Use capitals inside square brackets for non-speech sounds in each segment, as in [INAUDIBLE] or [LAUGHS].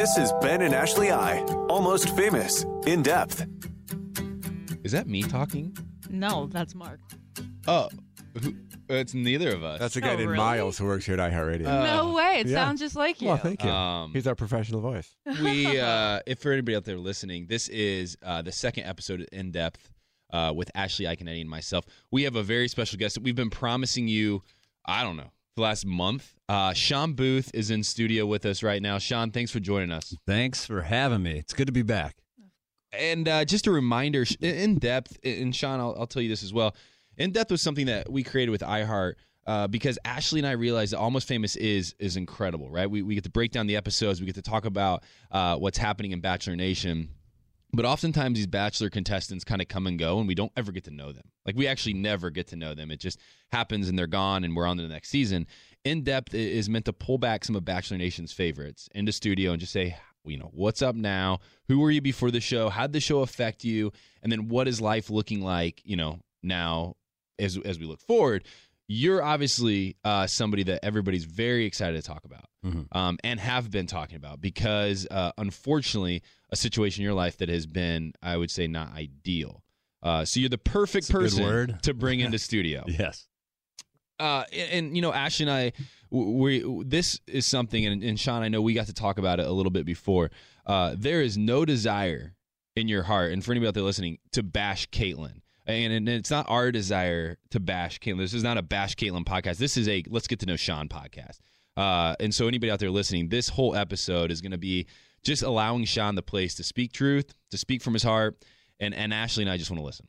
This is Ben and Ashley I, almost famous, in depth. Is that me talking? No, that's Mark. Oh, who, it's neither of us. That's a guy Oh, named really? Miles who works here at iHeartRadio. Uh, no way. It yeah. sounds just like you. well, thank you. Um, He's our professional voice. [LAUGHS] we, uh, if for anybody out there listening, this is uh, the second episode of in depth uh, with Ashley Iaconetti and myself. We have a very special guest that we've been promising you. I don't know the last month. Uh, Shawn Booth is in studio with us right now. Shawn, thanks for joining us. Thanks for having me. It's good to be back. And uh, just a reminder, in depth, and Shawn, I'll, I'll tell you this as well. In depth was something that we created with iHeart uh, because Ashley and I realized that Almost Famous is is incredible, right? We, we get to break down the episodes, we get to talk about uh, what's happening in Bachelor Nation. But oftentimes these Bachelor contestants kind of come and go, and we don't ever get to know them. Like we actually never get to know them. It just happens, and they're gone, and we're on to the next season. In depth is meant to pull back some of Bachelor Nation's favorites into studio and just say, you know, what's up now? Who were you before the show? How'd the show affect you? And then what is life looking like, you know, now as as we look forward? You're obviously uh, somebody that everybody's very excited to talk about Mhm. um, and have been talking about because, uh, unfortunately, a situation in your life that has been, I would say, not ideal. Uh, so you're the perfect person to bring into [LAUGHS] studio. Yes. Uh, and, and, you know, Ash and I, we, we this is something, and, and Shawn, I know we got to talk about it a little bit before. Uh, there is no desire in your heart, and for anybody out there listening, to bash Kaitlyn. And, and it's not our desire to bash Kaitlyn. This is not a bash Kaitlyn podcast. This is a let's get to know Shawn podcast. Uh, and so anybody out there listening, this whole episode is going to be just allowing Shawn the place to speak truth, to speak from his heart, and and Ashley and I just want to listen.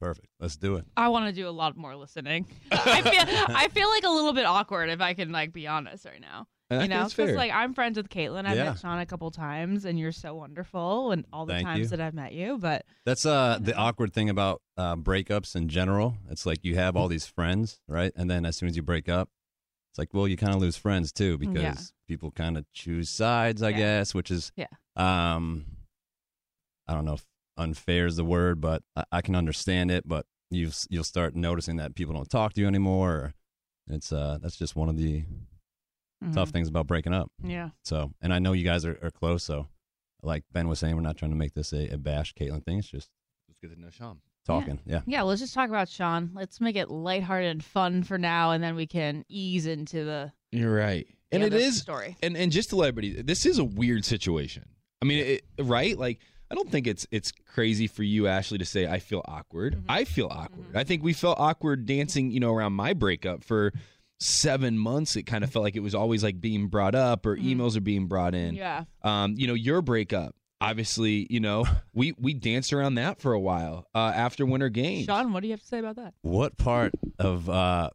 Perfect. Let's do it. I want to do a lot more listening. I feel [LAUGHS] I feel like a little bit awkward if I can like be honest right now. And you think know, it's fair. like I'm friends with Kaitlyn. I've Yeah. met Shawn a couple times, and you're so wonderful, and all the Thank times you. that I've met you. But That's uh the awkward thing about uh, breakups in general. It's like you have all these friends, right? And then as soon as you break up, it's like, well, you kind of lose friends too because Yeah. people kind of choose sides, I Yeah. guess, which is Yeah. um I don't know if unfair is the word, but I, I can understand it, but you you'll start noticing that people don't talk to you anymore. It's uh that's just one of the tough mhm. things about breaking up. Yeah. So, and I know you guys are, are close. So, like Ben was saying, we're not trying to make this a, a bash Kaitlyn thing. It's just Let's get to know Shawn. Talking. Yeah. Yeah, let's just talk about Shawn. Let's make it lighthearted and fun for now, and then we can ease into the, You're right, and it is story. and and just to let everybody, this is a weird situation. I mean, it, right? Like, I don't think it's it's crazy for you, Ashley, to say I feel awkward. Mhm. I feel awkward. Mhm. I think we felt awkward dancing, you know, around my breakup for seven months. It kind of felt like it was always like being brought up or Mhm. emails are being brought in. Yeah. Um, you know, your breakup. Obviously, you know, [LAUGHS] we we danced around that for a while uh, after Winter Games. Shawn, what do you have to say about that? What part of uh,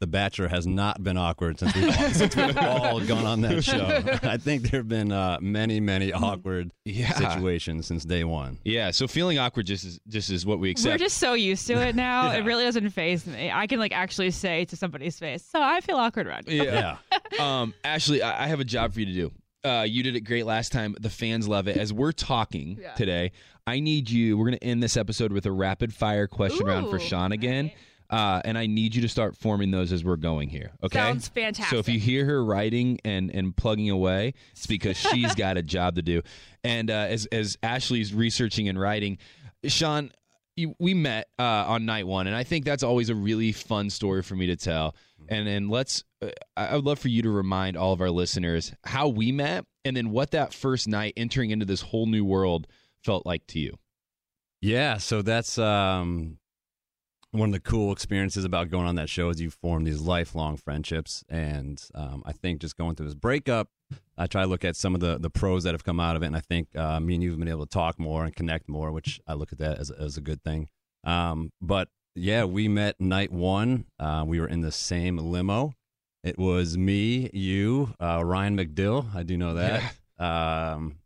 The Bachelor has not been awkward since we've, since we've [LAUGHS] all gone on that show? [LAUGHS] I think there have been uh, many, many awkward yeah, situations since day one. yeah. So feeling awkward just is just is what we accept. We're just so used to it now. Yeah. It really doesn't phase me. I can like actually say to somebody's face, "So I feel awkward around you." yeah. um, Ashley, I, I have a job for you to do. Uh, you did it great last time. The fans love it. As we're talking Yeah. today, I need you. We're going to end this episode with a rapid fire question round for Shawn again. alright. Uh, and I need you to start forming those as we're going here. Okay. Sounds fantastic. So if you hear her writing and and plugging away, it's because [LAUGHS] she's got a job to do. And uh, as as Ashley's researching and writing, Shawn, you, we met uh, on night one, and I think that's always a really fun story for me to tell. And and let's, uh, I would love for you to remind all of our listeners how we met, and then what that first night entering into this whole new world felt like to you. Yeah, so that's um, one of the cool experiences about going on that show is you form these lifelong friendships, and um, I think just going through this breakup, I try to look at some of the the pros that have come out of it, and I think uh, me and you have been able to talk more and connect more, which I look at that as as a good thing. Um, but yeah, we met night one. Uh, we were in the same limo. It was me, you, uh, Ryan McDill. I do know that. Um,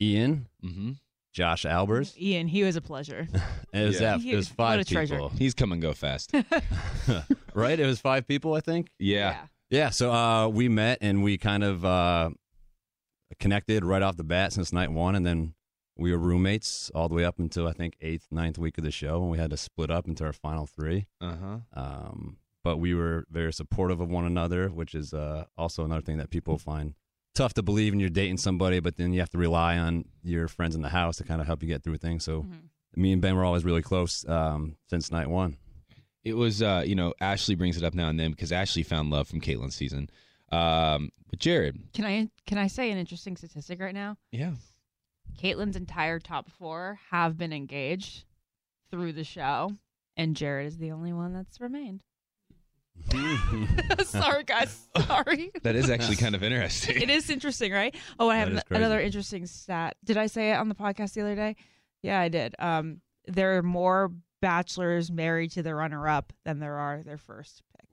Ian, Mm-hmm. Josh Albers. Ian, he was a pleasure. [LAUGHS] It was, Yeah. that- it was five What a treasure. people, He's come and go fast. [LAUGHS] [LAUGHS] right? It was five people, I think. Yeah. Yeah. So uh, we met and we kind of uh, connected right off the bat since night one, and then we were roommates all the way up until I think eighth, ninth week of the show, and we had to split up into our final three. Uh huh. Um, but we were very supportive of one another, which is uh, also another thing that people find tough to believe when you're dating somebody, but then you have to rely on your friends in the house to kind of help you get through things. So Mhm. me and Ben were always really close um, since night one. It was, uh, you know, Ashley brings it up now and then because Ashley found love from Kaitlyn's season. Um, but Jared, Can I can I say an interesting statistic right now? yeah, Kaitlyn's entire top four have been engaged through the show, and Jared is the only one that's remained. [LAUGHS] Sorry, guys. Sorry. that is actually [LAUGHS] kind of interesting. It is interesting, right? Oh, I have an- another interesting stat. Did I say it on the podcast the other day? Yeah, I did. Um, there are more bachelors married to the runner-up than there are their first pick.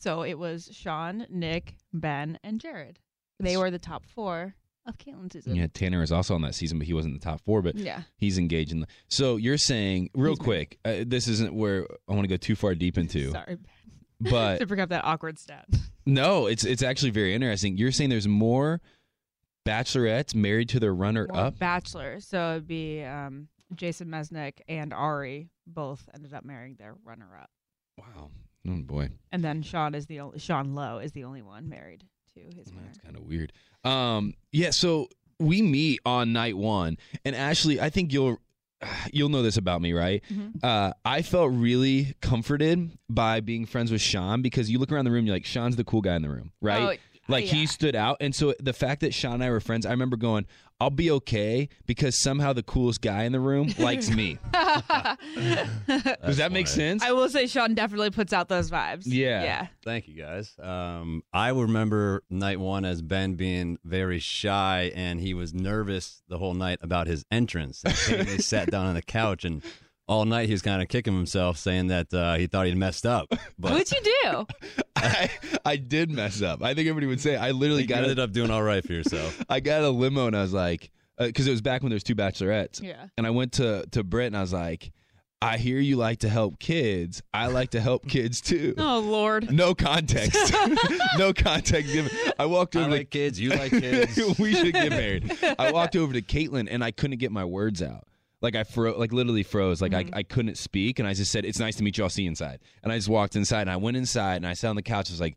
So it was Shawn, Nick, Ben, and Jared. They were the top four of Kaitlyn's season. Yeah, Tanner is also on that season, but he wasn't in the top four. But Yeah. he's engaged in. The, so you're saying real quick, uh, this isn't where I want to go too far deep into, [LAUGHS] Sorry, but [LAUGHS] to bring up that awkward stat. no, it's it's actually very interesting. You're saying there's more bachelorettes married to their runner More up. bachelor. So it'd be um, Jason Mesnick and Ari both ended up marrying their runner-up, Wow. Oh boy, and then Sean is the only Sean Lowe is the only one married to his winner. that's kind of weird. Um, yeah. So we meet on night one, and Ashley, I think you'll you'll know this about me, right? Mhm. Uh, I felt really comforted by being friends with Shawn because you look around the room, you're like, Shawn's the cool guy in the room, right? Oh, Like yeah. he stood out, and so the fact that Shawn and I were friends, I remember going, "I'll be okay," because somehow the coolest guy in the room likes me. [LAUGHS] Does that make funny. sense? I will say Shawn definitely puts out those vibes. Yeah. Yeah. Thank you, guys. Um, I remember night one as Ben being very shy and he was nervous the whole night about his entrance. And came, he sat down on the couch and all night he was kind of kicking himself, saying that uh, he thought he'd messed up. [LAUGHS] But What'd you do? [LAUGHS] I, I did mess up. I think everybody would say I literally you got ended a, up doing all right for yourself. [LAUGHS] I got a limo and I was like, because it was back when there was two bachelorettes, yeah. and I went to to Britt and I was like, I hear you like to help kids. I like to help kids too. Oh Lord. No context. no context given. I walked I over like kids. You like kids. we should get married. I walked over to Kaitlyn and I couldn't get my words out. Like I froze, like literally froze. Like Mhm. I, I couldn't speak and I just said, It's nice to meet you, I'll see you inside. And I just walked inside and I went inside and I sat on the couch, I was like,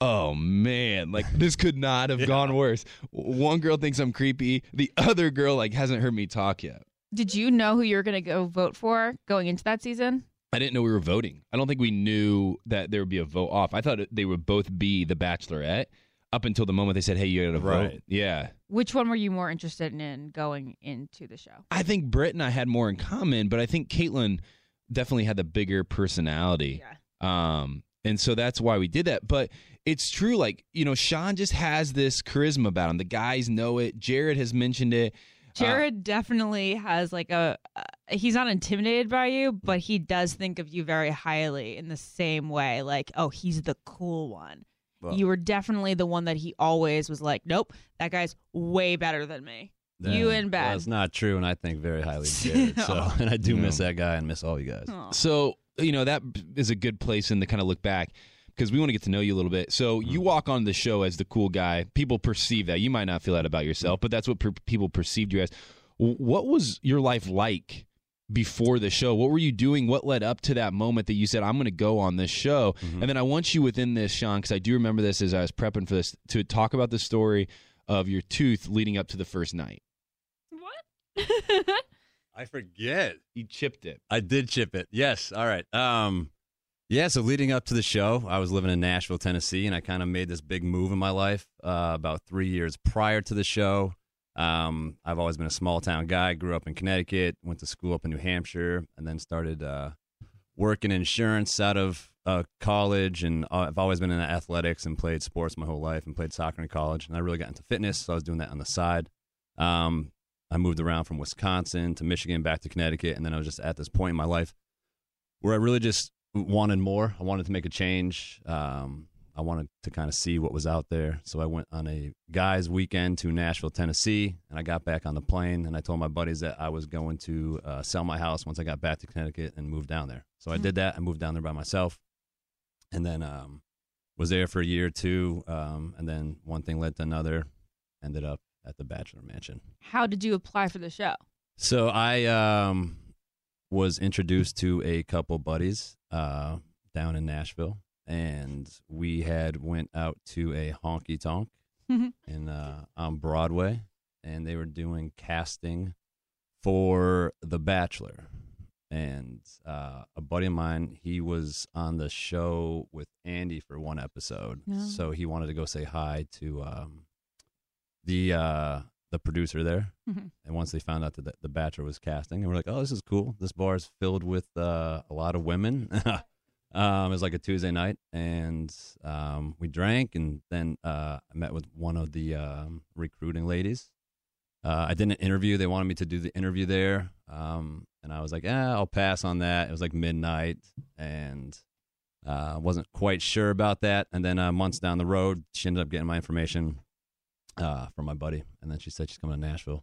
Oh man, like [LAUGHS] this could not have gone worse. One girl thinks I'm creepy. The other girl like hasn't heard me talk yet. Did you know who you were gonna go vote for going into that season? I didn't know we were voting. I don't think we knew that there would be a vote off. I thought they would both be the Bachelorette up until the moment they said, "Hey, you got to vote." Right. Yeah, Which one were you more interested in going into the show? I think Britt and I had more in common, but I think Kaitlyn definitely had the bigger personality. Yeah. Um, and so that's why we did that. But it's true, like you know, Shawn just has this charisma about him. The guys know it. Jared has mentioned it. Jared definitely has like a. Uh, he's not intimidated by you, but he does think of you very highly in the same way. Like, oh, he's the cool one. Well- you were definitely the one that he always was like, nope, that guy's way better than me. You and Ben. That's not true, and I think very highly of [LAUGHS] Jared. So, and I do miss that guy and miss all you guys. Aw. So, you know, that is a good place in to kind of look back because we want to get to know you a little bit. So, you mm-hmm. walk on the show as the cool guy. People perceive that. You might not feel that about yourself, but that's what per- people perceived you as. What was your life like before the show? What were you doing? What led up to that moment that you said, I'm going to go on this show? And then I want you within this, Shawn, because I do remember this as I was prepping for this, to talk about the story of your tooth leading up to the first night. What? [LAUGHS] I forget. You chipped it. I did chip it. Yes. All right. Um, yeah. So leading up to the show, I was living in Nashville, Tennessee, and I kind of made this big move in my life uh, about three years prior to the show. Um, I've always been a small town guy. Grew up in Connecticut, went to school up in New Hampshire, and then started uh, working insurance out of uh, college. And uh, I've always been in athletics and played sports my whole life, and played soccer in college. And I really got into fitness, so I was doing that on the side. Um, I moved around from Wisconsin to Michigan, back to Connecticut, and then I was just at this point in my life where I really just wanted more. I wanted to make a change. Um, I wanted to kind of see what was out there. So I went on a guys' weekend to Nashville, Tennessee, and I got back on the plane and I told my buddies that I was going to uh, sell my house once I got back to Connecticut and move down there. So I did that. I moved down there by myself, and then um, was there for a year or two. Um, and then one thing led to another. Ended up at the Bachelor Mansion. How did you apply for the show? So I um, was introduced to a couple buddies uh, down in Nashville, and we had went out to a honky tonk Mhm. in uh, on Broadway, and they were doing casting for The Bachelor. And uh, a buddy of mine, he was on the show with Andy for one episode, Yeah. so he wanted to go say hi to um, the uh, the producer there. Mhm. And once they found out that the, the Bachelor was casting, and we're like, "Oh, this is cool. This bar is filled with uh, a lot of women." [LAUGHS] um, it was like a Tuesday night, and um, we drank, and then uh, I met with one of the um, recruiting ladies. Uh, I did an interview. They wanted me to do the interview there, um, and I was like, "Yeah, I'll pass on that." It was like midnight, and uh, wasn't quite sure about that. And then uh, months down the road, she ended up getting my information uh, from my buddy, and then she said she's coming to Nashville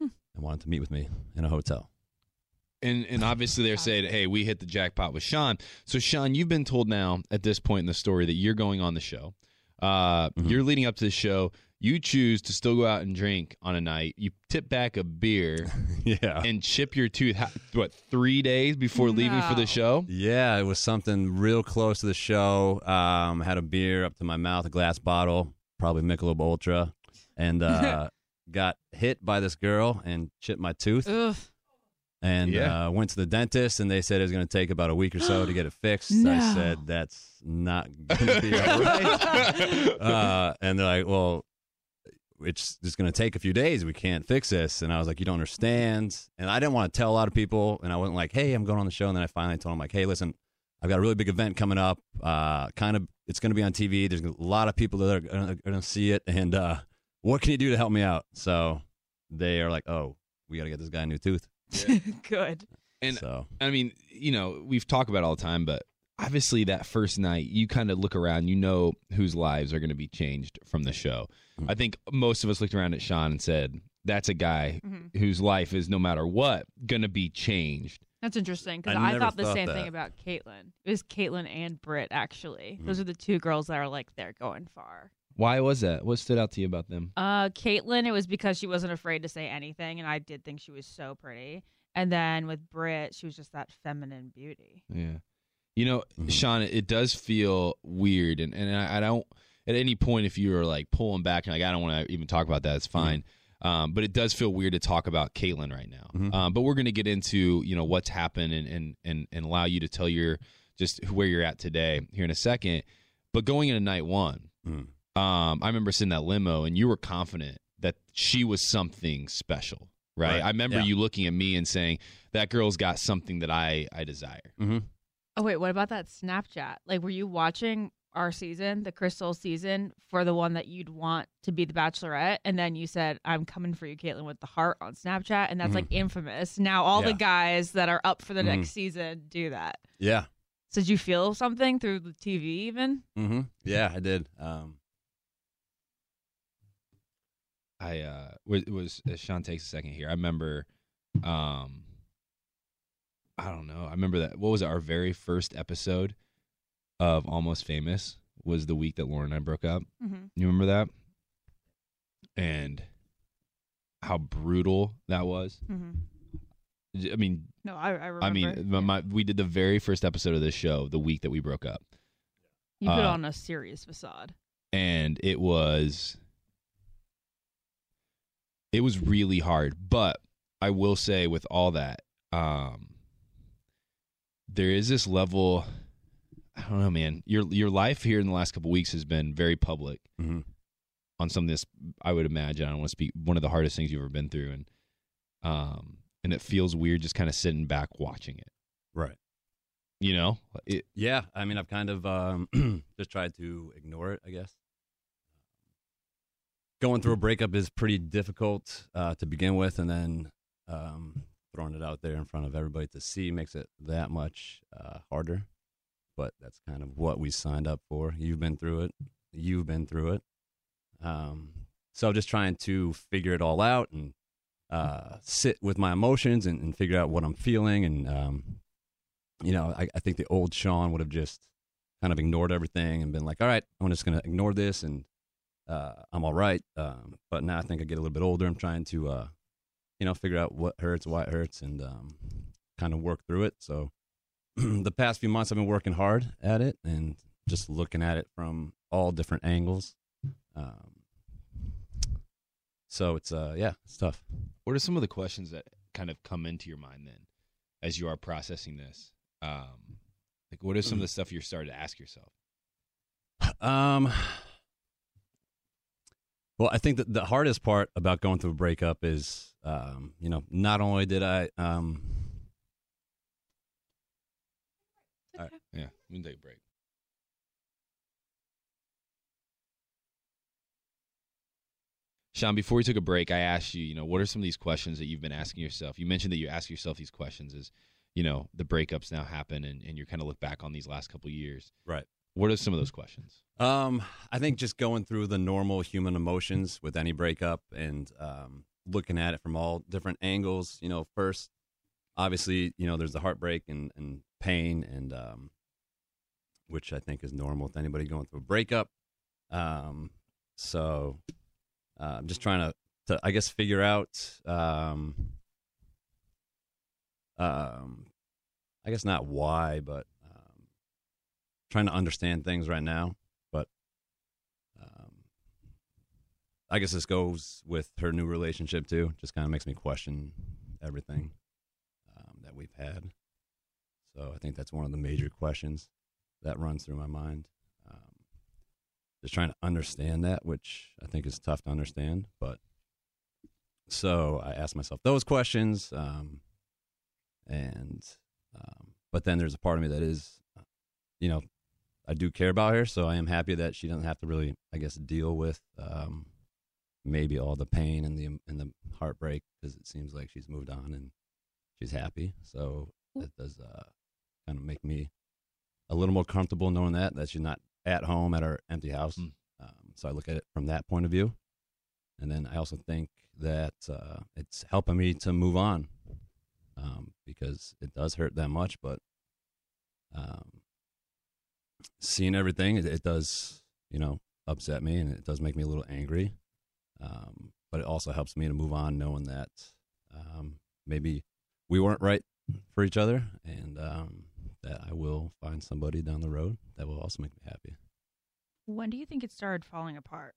Hmm. and wanted to meet with me in a hotel. And and obviously they're saying, hey, we hit the jackpot with Shawn. So Shawn, you've been told now at this point in the story that you're going on the show. Uh, Mhm. You're leading up to the show. You choose to still go out and drink on a night. You tip back a beer [LAUGHS] yeah. and chip your tooth. What three days before leaving for the show? Yeah, it was something real close to the show. Um, had a beer up to my mouth, a glass bottle, probably Michelob Ultra, and [LAUGHS] uh, got hit by this girl and chipped my tooth. Ugh. And Yeah. uh, went to the dentist, and they said it was going to take about a week or so to get it fixed. I said that's not going to be all right. [LAUGHS] uh, and they're like, "Well, it's just going to take a few days. We can't fix this." And I was like, "You don't understand." And I didn't want to tell a lot of people. And I wasn't like, "Hey, I'm going on the show." And then I finally told them, "Like, hey, listen, I've got a really big event coming up. Uh, kind of, it's going to be on TV. There's a lot of people that are going to see it. And uh, what can you do to help me out?" So they are like, "Oh, we got to get this guy a new tooth." [LAUGHS] Good. And so I mean, you know, we've talked about it all the time, but obviously that first night, you kind of look around, you know whose lives are going to be changed from the show. Mhm. I think most of us looked around at Shawn and said, "That's a guy Mhm. whose life is no matter what going to be changed." That's interesting because I I, thought the thought same that. thing about Kaitlyn. It was Kaitlyn and Britt actually. Mhm. Those are the two girls that are like they're going far. Why was that? What stood out to you about them? Uh, Kaitlyn, it was because she wasn't afraid to say anything, and I did think she was so pretty. And then with Britt, she was just that feminine beauty. Yeah. You know, Mhm. Shawn, it does feel weird. And, and I, I don't, at any point, if you are like pulling back and like, I don't want to even talk about that, it's fine. Um, but it does feel weird to talk about Kaitlyn right now. Mhm. Um, but we're going to get into, you know, what's happened and, and, and, and allow you to tell your, just where you're at today here in a second. But going into night one, mm. Um, I remember sitting that limo and you were confident that she was something special, right? Right. I remember Yeah. you looking at me and saying, that girl's got something that I, I desire. hmm Oh wait, what about that Snapchat? Like, were you watching our season, the Crystal season, for the one that you'd want to be the Bachelorette, and then you said, "I'm coming for you, Kaitlyn," with the heart on Snapchat, and that's like infamous. Now all the guys that are up for the Mhm. next season do that. Yeah. So did you feel something through the TV even? hmm Yeah, I did. Um, I uh was, was as Shawn takes a second here. I remember um I don't know. I remember that what was it, our very first episode of Almost Famous was the week that Lauren and I broke up. Mm-hmm. You remember that? And how brutal that was. Mm-hmm. I mean, No, I, I remember. I mean, my, my, we did the very first episode of this show the week that we broke up, you put uh, on a serious facade. and it was it was really hard. But I will say, with all that, um, there is this level. I don't know, man. Your your life here in the last couple weeks has been very public mhm. on some of this. I would imagine. I don't want to speak. One of the hardest things you've ever been through, and um, and it feels weird just kind of sitting back watching it. Right. You know, it, Yeah, I mean, I've kind of um, [CLEARS THROAT] just tried to ignore it. I guess going through a breakup is pretty difficult uh, to begin with, and then um, throwing it out there in front of everybody to see makes it that much uh, harder. But that's kind of what we signed up for. You've been through it. You've been through it. Um, so just trying to figure it all out and uh, sit with my emotions and, and figure out what I'm feeling and um, you know, I, I think the old Shawn would have just kind of ignored everything and been like, all right, I'm just going to ignore this and uh, I'm all right. Um, but now I think I get a little bit older. I'm trying to, uh, you know, figure out what hurts, why it hurts, and um, kind of work through it. So [CLEARS THROAT] the past few months, I've been working hard at it and just looking at it from all different angles. Um, so it's uh yeah, it's tough. What are some of the questions that kind of come into your mind then, as you are processing this? Um, like, are some of the stuff you're starting to ask yourself? Um, well, I think that the hardest part about going through a breakup is, um, you know, not only did I, um, Yeah, we can take a break. Shawn, before we took a break, I asked you, you know, what are some of these questions that you've been asking yourself? You mentioned that you ask yourself these questions as, you know, the breakups now happen and, and you're kind of look back on these last couple years. right. What are some of those questions? Um, I think just going through the normal human emotions with any breakup and um, looking at it from all different angles. You know, first, obviously, you know, there's the heartbreak and, and pain, and um, which I think is normal with anybody going through a breakup. Um, so uh, I'm just trying to, to, I guess, figure out. Um, um, I guess not why, but trying to understand things right now. But um, I guess this goes with her new relationship too. Just kind of makes me question everything um, that we've had. So I think that's one of the major questions that runs through my mind. Um, just trying to understand that, which I think is tough to understand. But so I ask myself those questions, um, and um, but then there's a part of me that is, you know, I do care about her, so I am happy that she doesn't have to really, I guess, deal with um, maybe all the pain and the and the heartbreak because it seems like she's moved on and she's happy. So that does uh, kind of make me a little more comfortable knowing that that she's not at home at our empty house. Mm. Um, so I look at it from that point of view, and then I also think that uh, it's helping me to move on um, because it does hurt that much, but um, seeing everything, it, it does, you know, upset me and it does make me a little angry. Um, but it also helps me to move on knowing that um, maybe we weren't right for each other and um, that I will find somebody down the road that will also make me happy. When do you think it started falling apart?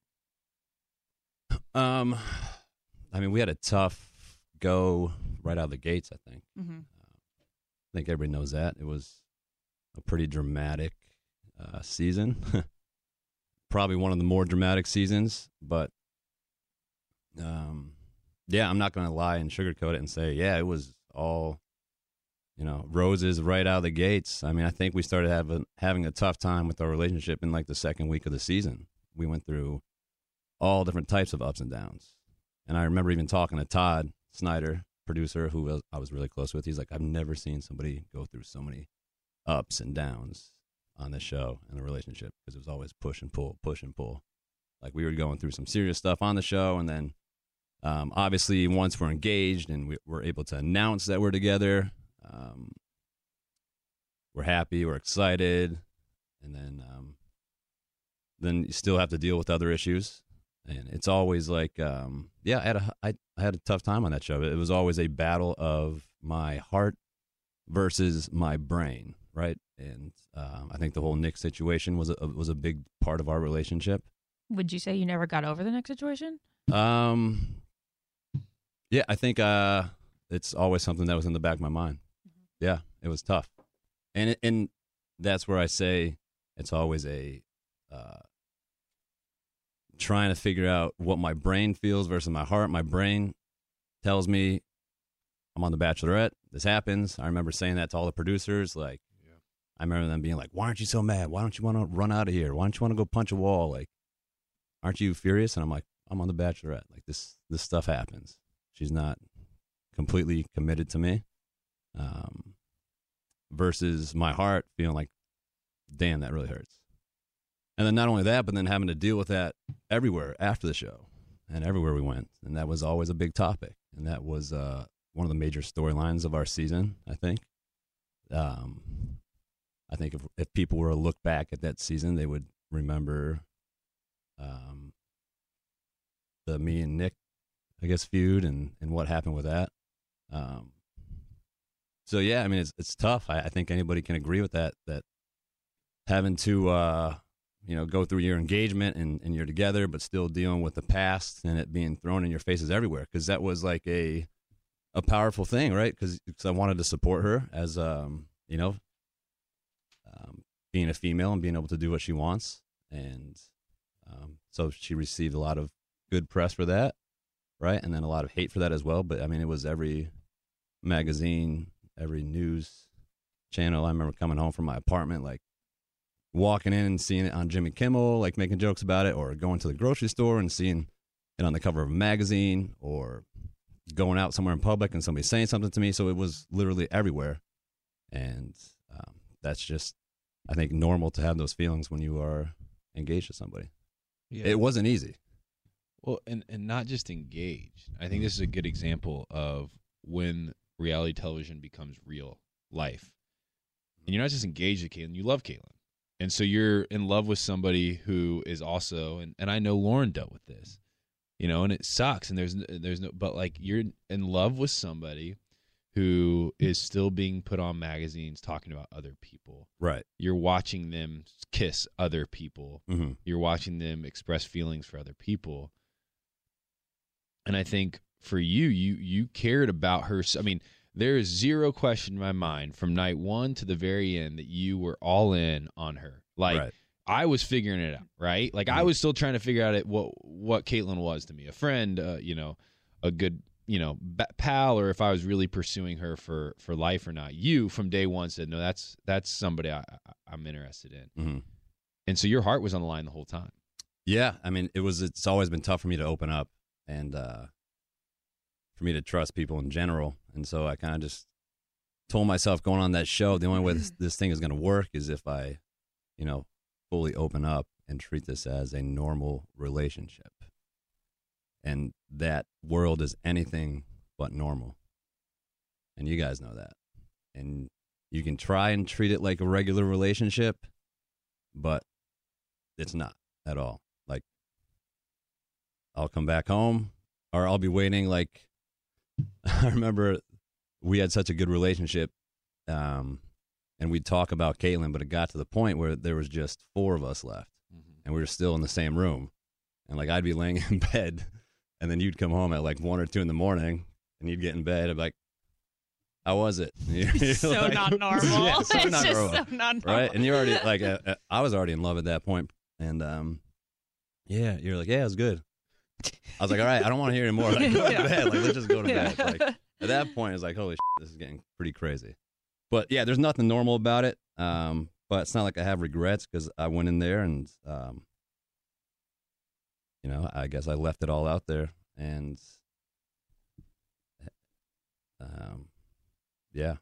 Um, I mean, we had a tough go right out of the gates, I think. Mm-hmm. I think everybody knows that. It was a pretty dramatic uh, season. [LAUGHS] Probably one of the more dramatic seasons, but um, yeah, I'm not going to lie and sugarcoat it and say, yeah, it was all, you know, roses right out of the gates. I mean, I think we started having having a tough time with our relationship in like the second week of the season. We went through all different types of ups and downs, and I remember even talking to Todd Snyder, producer, who I was really close with. He's like, I've never seen somebody go through so many ups and downs on the show and the relationship because it was always push and pull, push and pull. Like we were going through some serious stuff on the show, and then um, obviously once we're engaged and we, we're able to announce that we're together, um, we're happy, we're excited, and then um, then you still have to deal with other issues. And it's always like, um, yeah, I had a I, I had a tough time on that show. It was always a battle of my heart versus my brain, right? And um, I think the whole Nick situation was a, was a big part of our relationship. Would you say you never got over the Nick situation? Um, yeah, I think uh, it's always something that was in the back of my mind. Yeah, it was tough, and it, and that's where I say it's always a uh, trying to figure out what my brain feels versus my heart. My brain tells me I'm on The Bachelorette. This happens. I remember saying that to all the producers. Like, I remember them being like, "Why aren't you so mad? Why don't you want to run out of here? Why don't you want to go punch a wall? Like, aren't you furious?" And I'm like, "I'm on The Bachelorette. Like this, this stuff happens. She's not completely committed to me." Um, versus my heart feeling like, "Damn, that really hurts." And then not only that, but then having to deal with that everywhere after the show and everywhere we went. And that was always a big topic. And that was uh, one of the major storylines of our season, I think. Um, I think if, if people were to look back at that season, they would remember um, the me and Nick, I guess, feud and, and what happened with that. Um, so, yeah, I mean, it's, it's tough. I, I think anybody can agree with that, that having to, uh, you know go through your engagement and, and you're together, but still dealing with the past and it being thrown in your faces everywhere. Because that was like a a powerful thing, right? Because I wanted to support her as um you know um, being a female and being able to do what she wants, and um, so she received a lot of good press for that, right? And then a lot of hate for that as well. But I mean, it was every magazine, every news channel. I remember coming home from my apartment, like walking in and seeing it on Jimmy Kimmel, like making jokes about it, or going to the grocery store and seeing it on the cover of a magazine, or going out somewhere in public and somebody saying something to me. So it was literally everywhere, and um, that's just, I think, normal to have those feelings when you are engaged to somebody. Yeah. It wasn't easy. Well, and and not just engaged. I think mm-hmm. this is a good example of when reality television becomes real life. And you're not just engaged with Kaitlyn, you love Kaitlyn. And so you're in love with somebody who is also and, and I know Lauren dealt with this. You know, and it sucks and there's there's no but like you're in love with somebody who is still being put on magazines talking about other people. Right. You're watching them kiss other people Mm-hmm. you're watching them express feelings for other people and i think for you you you cared about her i mean there is zero question in my mind from night one to the very end that you were all in on her like right. i was figuring it out right like i Mhm. was still trying to figure out it what what Kaitlyn was to me a friend uh, you know a good you know pal or if i was really pursuing her for for life or not you from day one said no that's that's somebody i, i'm interested in Mm-hmm. and so your heart was on the line the whole time Yeah, I mean, it was. It's always been tough for me to open up and uh, for me to trust people in general, and so I kind of just told myself going on that show, the only way this, this thing is going to work is if I, you know, fully open up and treat this as a normal relationship, and that world is anything but normal, and you guys know that, and you can try and treat it like a regular relationship, but it's not at all. Like I'll come back home or I'll be waiting like [LAUGHS] I remember we had such a good relationship um and we'd talk about Kaitlyn, but it got to the point where there was just four of us left and we were still in the same room. And like I'd be laying [LAUGHS] in bed and then you'd come home at like one or two in the morning and you'd get in bed. I'd be like, How was it? [LAUGHS] You're so like- not [LAUGHS] normal. Yeah, so it's not just normal so not normal. right? And you're already [LAUGHS] like, uh, uh, I was already in love at that point, and um, yeah, you're like, yeah, it was good. I was like, all right, I don't want to hear anymore. Like, go to Yeah. bed. Like, let's just go to Yeah. bed. Like, at that point, it's like, holy shit, this is getting pretty crazy. But yeah, there's nothing normal about it. Um, but it's not like I have regrets because I went in there and, um, you know, I guess I left it all out there, and um, yeah,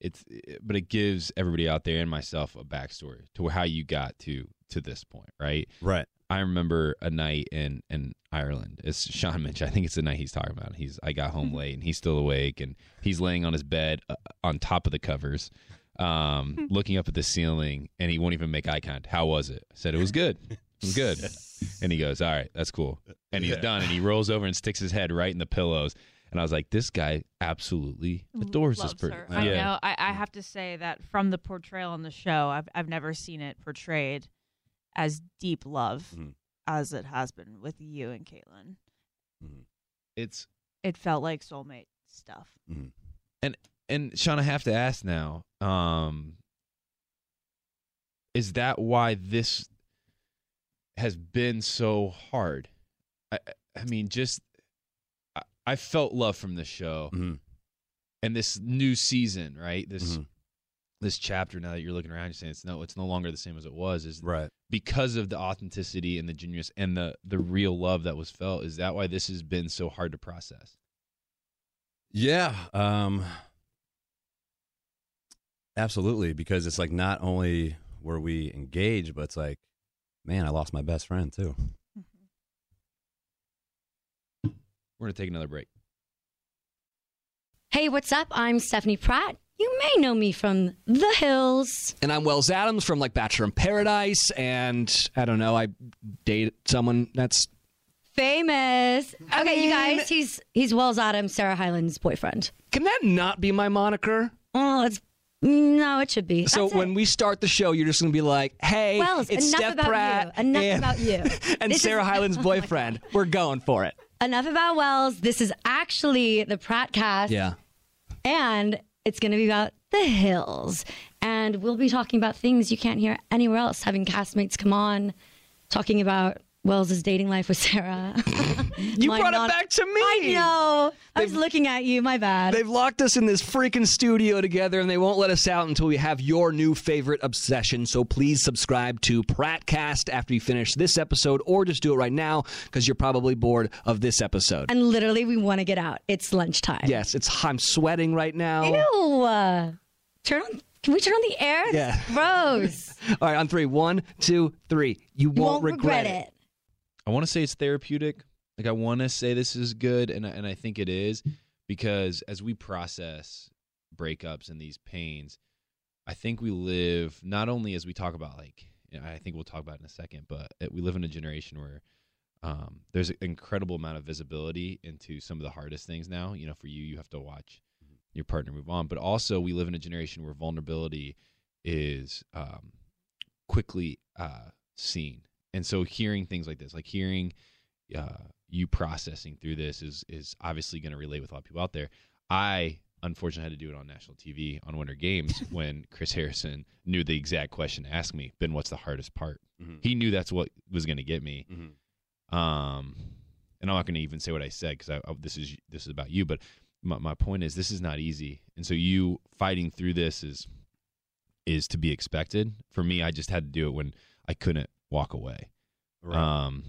it's but it gives everybody out there and myself a backstory to how you got to to this point right? Right, i remember a night in in ireland. It's shawn mentioned i think it's the night he's talking about. He's i got home late and he's still awake and he's laying on his bed uh, on top of the covers um [LAUGHS] looking up at the ceiling and he won't even make eye contact. How was it? I said it was good [LAUGHS] it was good [LAUGHS] and he goes all right that's cool and he's Yeah. done and he rolls over and sticks his head right in the pillows and i was like this guy absolutely adores Loves this person her. I yeah know. I, I have to say that from the portrayal on the show, I've I've never seen it portrayed as deep love Mhm. as it has been with you and Kaitlyn. it's It felt like soulmate stuff. and and Shawn, I have to ask now, um, is that why this has been so hard? I, I mean, just I, I felt love from this show Mhm. and this new season, right? This Mhm. this chapter. Now that you're looking around, you're saying it's no, it's no longer the same as it was. Is right. because of the authenticity and the genuineness and the the real love that was felt. Is that why this has been so hard to process? Yeah, um absolutely because it's like not only were we engaged, but it's like man, I lost my best friend too. We're gonna take another break. Hey, what's up? I'm Stephanie Pratt. You may know me from The Hills. And I'm Wells Adams from like Bachelor in Paradise, and I don't know, I date someone that's Famous. Okay, you mean- guys, he's he's Wells Adams, Sarah Hyland's boyfriend. can that not be my moniker? Oh, it's No, it should be. So That's when it. we start the show, you're just going to be like, "Hey, Wells, it's enough Steph about Pratt you. Enough and, about you. [LAUGHS] and This Sarah is- Hyland's [LAUGHS] Oh boyfriend. We're going for it." enough about Wells. This is actually the Prattcast. Yeah. and it's going to be about the hills. And we'll be talking about things you can't hear anywhere else. Having castmates come on, talking about Wells's dating life with Sarah. [LAUGHS] You My brought non- it back to me. I know. I was looking at you. My bad. They've locked us in this freaking studio together and they won't let us out until we have your new favorite obsession. So please subscribe to Prattcast after you finish this episode or just do it right now because you're probably bored of this episode. and literally, we want to get out. It's lunchtime. yes, it's I'm sweating right now. Ew. Uh, turn on. Can we turn on the air? Yeah. Gross. [LAUGHS] All right, on three. One, two, three. You won't, won't regret it. I want to say it's therapeutic. Like I want to say this is good, and I- and I think it is because as we process breakups and these pains, I think we live not only as we talk about like I think we'll talk about in a second, but we live in a generation where um, there's an incredible amount of visibility into some of the hardest things now. You know, for you, you have to watch your partner move on, but also we live in a generation where vulnerability is um, quickly uh, seen, and so hearing things like this, like hearing uh, you processing through this, is is obviously going to relate with a lot of people out there. I unfortunately had to do it on national TV on Winter Games [LAUGHS] when Chris Harrison knew the exact question to ask me. Ben, what's the hardest part? Mhm. He knew that's what was going to get me. Mhm. Um, and I'm not going to even say what I said because I, I, this is this is about you. But my, my point is, this is not easy, and so you fighting through this is is to be expected. For me, I just had to do it when I couldn't walk away. Right. Um,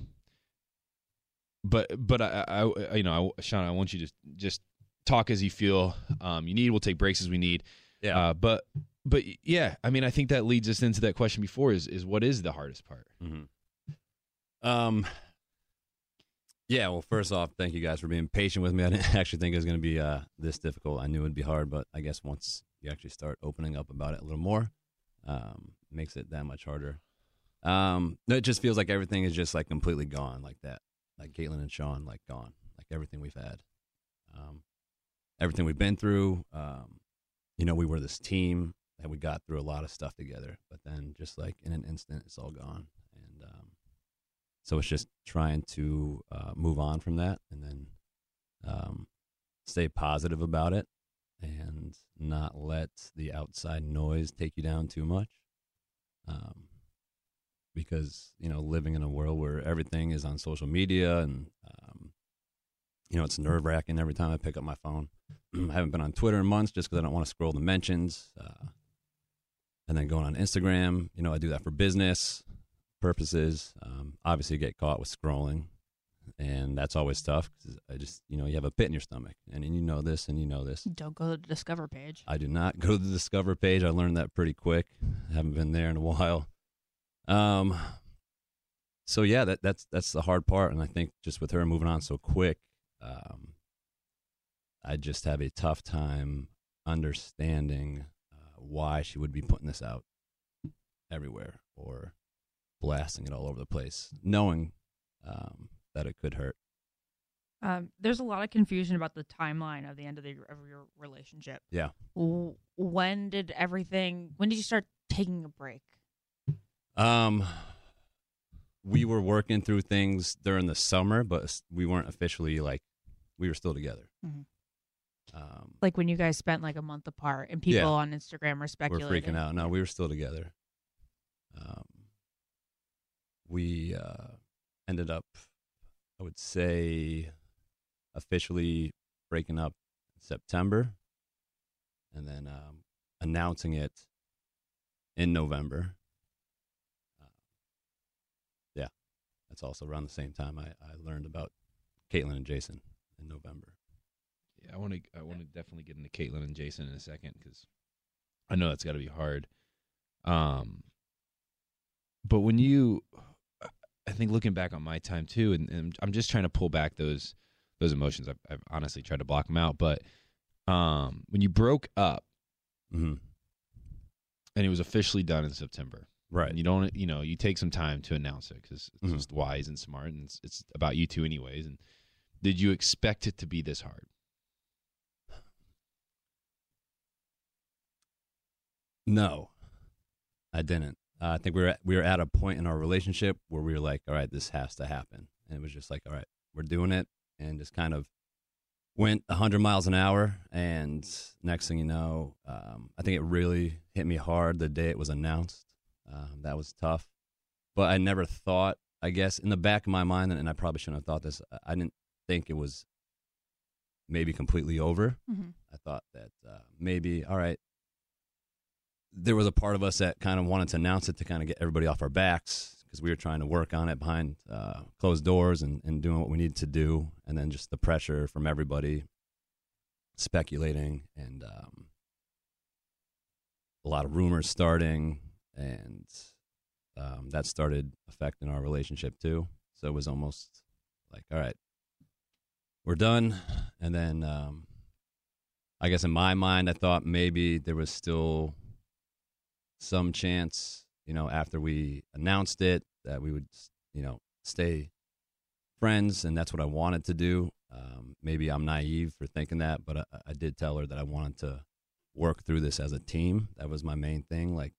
but but I, I you know I, Sean, I want you to just talk as you feel um, you need. We'll take breaks as we need. Yeah. Uh, but but yeah, I mean, I think that leads us into that question before is is what is the hardest part? Mm-hmm. Um. Yeah. Well, first off, thank you guys for being patient with me. I didn't [LAUGHS] actually think it was going to be uh, this difficult. I knew it'd be hard, but I guess once you actually start opening up about it a little more, um, makes it that much harder. Um, no, it just feels like everything is just like completely gone, like that. Like Kaitlyn and Shawn, like gone, like everything we've had, um, everything we've been through. Um, you know, we were this team that we got through a lot of stuff together, but then just like in an instant, it's all gone. And um, so it's just trying to uh, move on from that and then um, stay positive about it and not let the outside noise take you down too much. Um, because, you know, living in a world where everything is on social media and, um, you know, it's nerve wracking every time I pick up my phone. [CLEARS THROAT] I haven't been on Twitter in months just because I don't want to scroll the mentions. Uh, and then going on Instagram, you know, I do that for business purposes. Um, obviously, you get caught with scrolling, and that's always tough. 'cause I just, you know, you have a pit in your stomach, and, and you know this, and you know this. Don't go to the Discover page. I do not [LAUGHS] go to the Discover page. I learned that pretty quick. I haven't been there in a [LAUGHS] while. Um, so yeah, that that's that's the hard part, and I think just with her moving on so quick, um, I just have a tough time understanding uh, why she would be putting this out everywhere or blasting it all over the place, knowing um, that it could hurt. Um, there's a lot of confusion about the timeline of the end of, the, of your relationship. Yeah. When did everything? When did you start taking a break? Um, we were working through things during the summer, but we weren't officially like we were still together. Mhm. Um, Like when you guys spent like a month apart, and people Yeah. on Instagram were we're freaking out. No, we were still together. Um, we uh, ended up, I would say, officially breaking up in September, and then um, announcing it in November. Uh, yeah, that's also around the same time I, I learned about Kaitlyn and Jason in November. Yeah, I want to I want to definitely get into Kaitlyn and Jason in a second because I know that's got to be hard. Um, but when you, I think looking back on my time too, and, and I'm just trying to pull back those those emotions. I've, I've honestly tried to block them out, but um, when you broke up Mm-hmm. and it was officially done in September, Right. and you don't, you know, you take some time to announce it because it's Mhm. just wise and smart, and it's, it's about you two anyways. And did you expect it to be this hard? No, I didn't. Uh, I think we were at, we were at a point in our relationship where we were like, all right, this has to happen, and it was just like, all right, we're doing it, and just kind of went 100 miles an hour. And next thing you know, um, I think it really hit me hard the day it was announced. Um, that was tough, but I never thought. I guess in the back of my mind, and I probably shouldn't have thought this. I didn't think it was maybe completely over. Mhm. I thought that uh, maybe, all right, there was a part of us that kind of wanted to announce it to kind of get everybody off our backs because we were trying to work on it behind uh, closed doors and, and doing what we needed to do. And then just the pressure from everybody speculating and um, a lot of rumors starting. And um, that started affecting our relationship too. So it was almost like, all right, we're done. And then um, I guess in my mind, I thought maybe there was still some chance, you know, after we announced it, that we would, you know, stay friends, and that's what I wanted to do. Um, maybe I'm naive for thinking that, but I, I did tell her that I wanted to work through this as a team. That was my main thing. Like,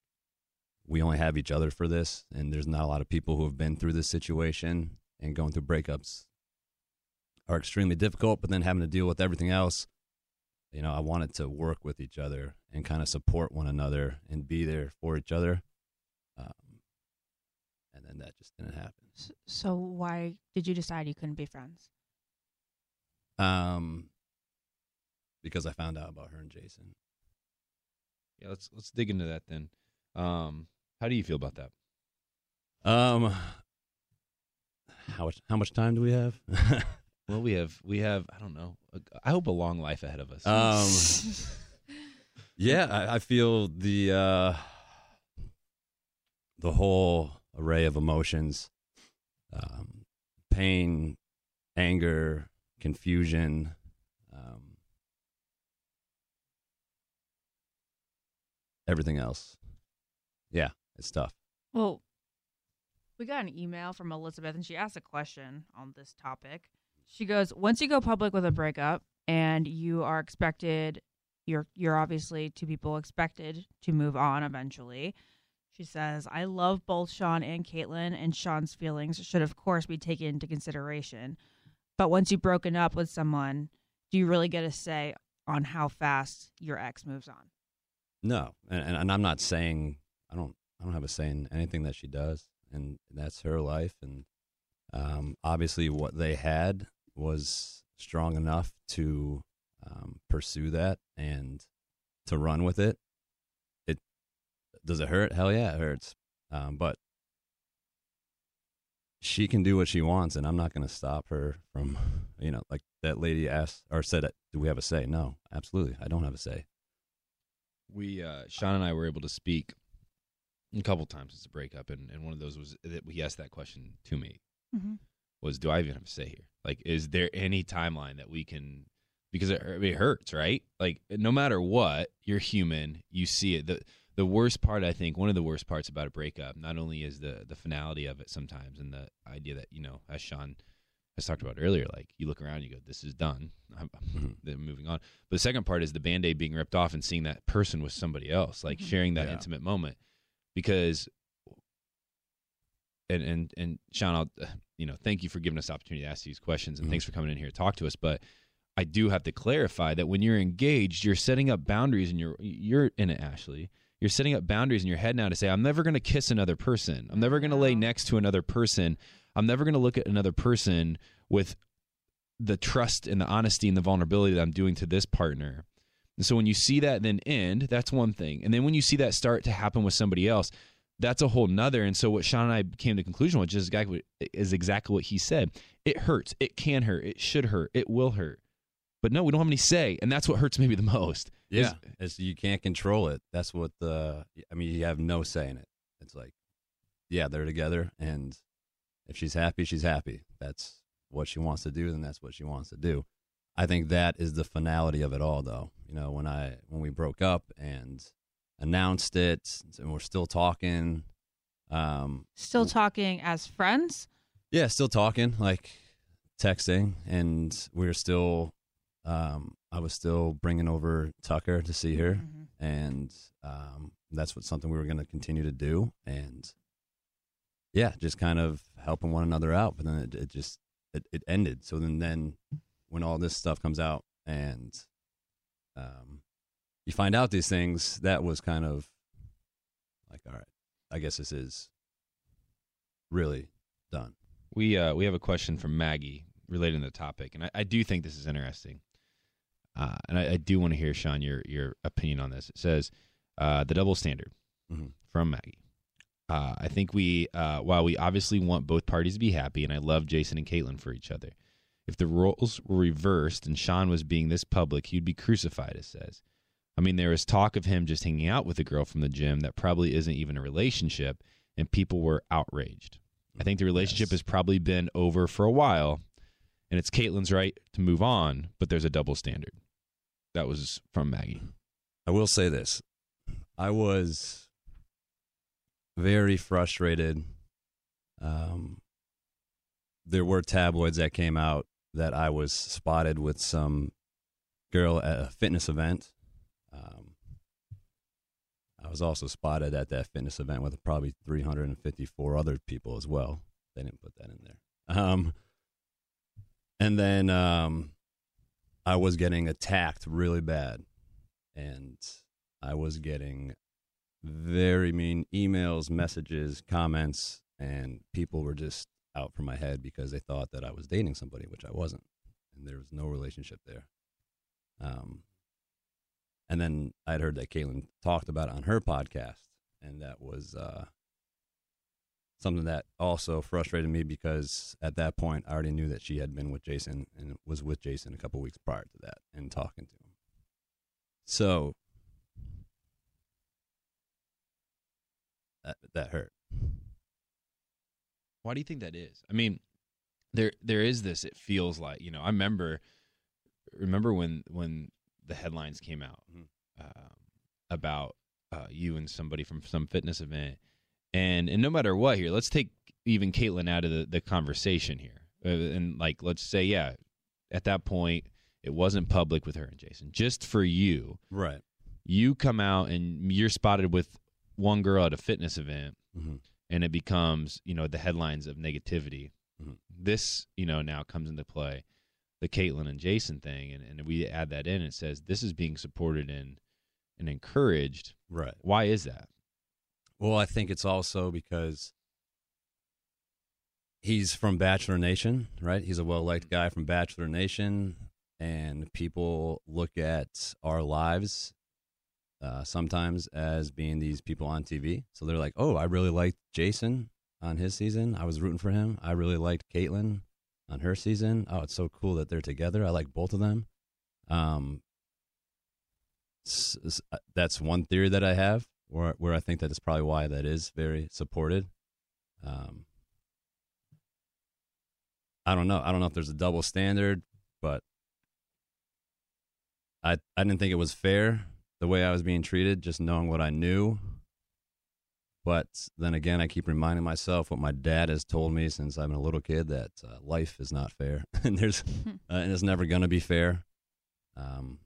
we only have each other for this, and there's not a lot of people who have been through this situation and going through breakups are extremely difficult, but then having to deal with everything else you know, I wanted to work with each other and kind of support one another and be there for each other. Um, and then that just didn't happen. So why did you decide you couldn't be friends? Um, because I found out about her and Jason. Yeah, let's let's dig into that then. Um, how do you feel about that? Um, how much how much time do we have? [LAUGHS] Well, we have we have I don't know. I hope a long life ahead of us. um, [LAUGHS] yeah, I, I feel the uh, the whole array of emotions, um, pain, anger, confusion. Um, everything else. Yeah, it's tough. Well, we got an email from Elizabeth, and she asked a question on this topic. She goes, "Once you go public with a breakup, and you are expected, you're you're obviously two people expected to move on eventually." She says, "I love both Shawn and Kaitlyn, and Shawn's feelings should of course be taken into consideration. But once you've broken up with someone, do you really get a say on how fast your ex moves on?" No, and, and, and I'm not saying I don't I don't have a say in anything that she does, and that's her life. And um, obviously, what they had was strong enough to um, pursue that and to run with it. It does it hurt? Hell yeah, it hurts. Um, but she can do what she wants, and I'm not going to stop her from, you know, like that lady asked or said, "Do we have a say?" No, absolutely, I don't have a say. we uh Shawn and I were able to speak a couple times since the breakup, and, and one of those was that he asked that question to me Mm-hmm. was, "Do I even have to say here? Like, is there any timeline that we can?" Because it, it hurts, right? Like, no matter what, you're human. You see it. the The worst part, I think, one of the worst parts about a breakup, not only is the the finality of it sometimes, and the idea that you know, as Shawn has talked about earlier, like you look around, you go, "This is done." I'm, Mhm. [LAUGHS] then moving on. But the second part is the band aid being ripped off and seeing that person with somebody else, like Mhm. sharing that Yeah. intimate moment. Because, and and and Shawn, I'll, uh, you know, thank you for giving us the opportunity to ask these questions, and Mhm. thanks for coming in here to talk to us. But I do have to clarify that when you're engaged, you're setting up boundaries, and you're you're in it, Ashley. You're setting up boundaries in your head now to say, I'm never going to kiss another person. I'm never going to lay next to another person. I'm never going to look at another person with the trust and the honesty and the vulnerability that I'm doing to this partner. And so when you see that then end, that's one thing. And then when you see that start to happen with somebody else, that's a whole nother. And so what Shawn and I came to conclusion with is exactly, is exactly what he said. It hurts. It can hurt. It should hurt. It will hurt. But no, we don't have any say. And that's what hurts maybe the [LAUGHS] most. is- Yeah, it's you can't control it. That's what the. I mean, you have no say in it. It's like, yeah, they're together, and if she's happy, she's happy. That's what she wants to do, then that's what she wants to do. I think that is the finality of it all, though. You know, when I when we broke up and announced it, and we're still talking. Um, Still talking as friends. yeah, still talking, like texting, and we're still um, I was still bringing over Tucker to see her, Mhm. and um, that's what something we were going to continue to do, and yeah, just kind of helping one another out. But then it, it just it, it ended. So then then when all this stuff comes out and um, you find out these things, that was kind of like, all right, I guess this is really done. We uh, we have a question from Maggie relating to the topic, and I, I do think this is interesting. Uh, and I, I do want to hear Shawn your your opinion on this. It says uh, the double standard Mhm. from Maggie. Uh, I think we, uh, while we obviously want both parties to be happy, and I love Jason and Kaitlyn for each other. If the roles were reversed and Shawn was being this public, he'd be crucified. It says. I mean, there was talk of him just hanging out with a girl from the gym that probably isn't even a relationship, and people were outraged. I think the relationship Yes. has probably been over for a while, and it's Kaitlyn's right to move on, but there's a double standard. That was from Maggie. I will say this. I was very frustrated. Um, there were tabloids that came out that I was spotted with some girl at a fitness event. Um, I was also spotted at that fitness event with probably 354 other people as well. They didn't put that in there. Um, and then um, I was getting attacked really bad and I was getting very mean emails, messages, comments, and people were just out for my head because they thought that I was dating somebody, which I wasn't, and there was no relationship there. Um, and then I'd heard that Kaitlyn talked about it on her podcast, and that was uh, something that also frustrated me because at that point I already knew that she had been with Jason and was with Jason a couple weeks prior to that and talking to him. So that that hurt. Why do you think that is? I mean, there there is this. It feels like you know. I remember remember when when the headlines came out Mhm. um, about uh, you and somebody from some fitness event, and and no matter what here, let's take even Kaitlyn out of the, the conversation here, uh, and like let's say yeah, at that point it wasn't public with her and Jason, just for you. Right. You come out and you're spotted with one girl at a fitness event Mm-hmm. And it becomes you know the headlines of negativity. Mhm. This you know now comes into play, the Kaitlyn and Jason thing, and, and we add that in. It says this is being supported and and encouraged. Right. Why is that? Well, I think it's also because he's from Bachelor Nation, right? He's a well liked guy from Bachelor Nation, and people look at our lives uh, sometimes as being these people on TV. So they're like, oh, I really liked Jason on his season. I was rooting for him. I really liked Kaitlyn on her season. Oh, it's so cool that they're together. I like both of them. Um, uh, that's one theory that I have, where where I think that is probably why that is very supported. Um, I don't know. I don't know if there's a double standard, but I I didn't think it was fair the way I was being treated, just knowing what I knew. But then again, I keep reminding myself what my dad has told me since I'm a little kid that uh, life is not fair, [LAUGHS] and there's uh, and it's never going to be fair. Um,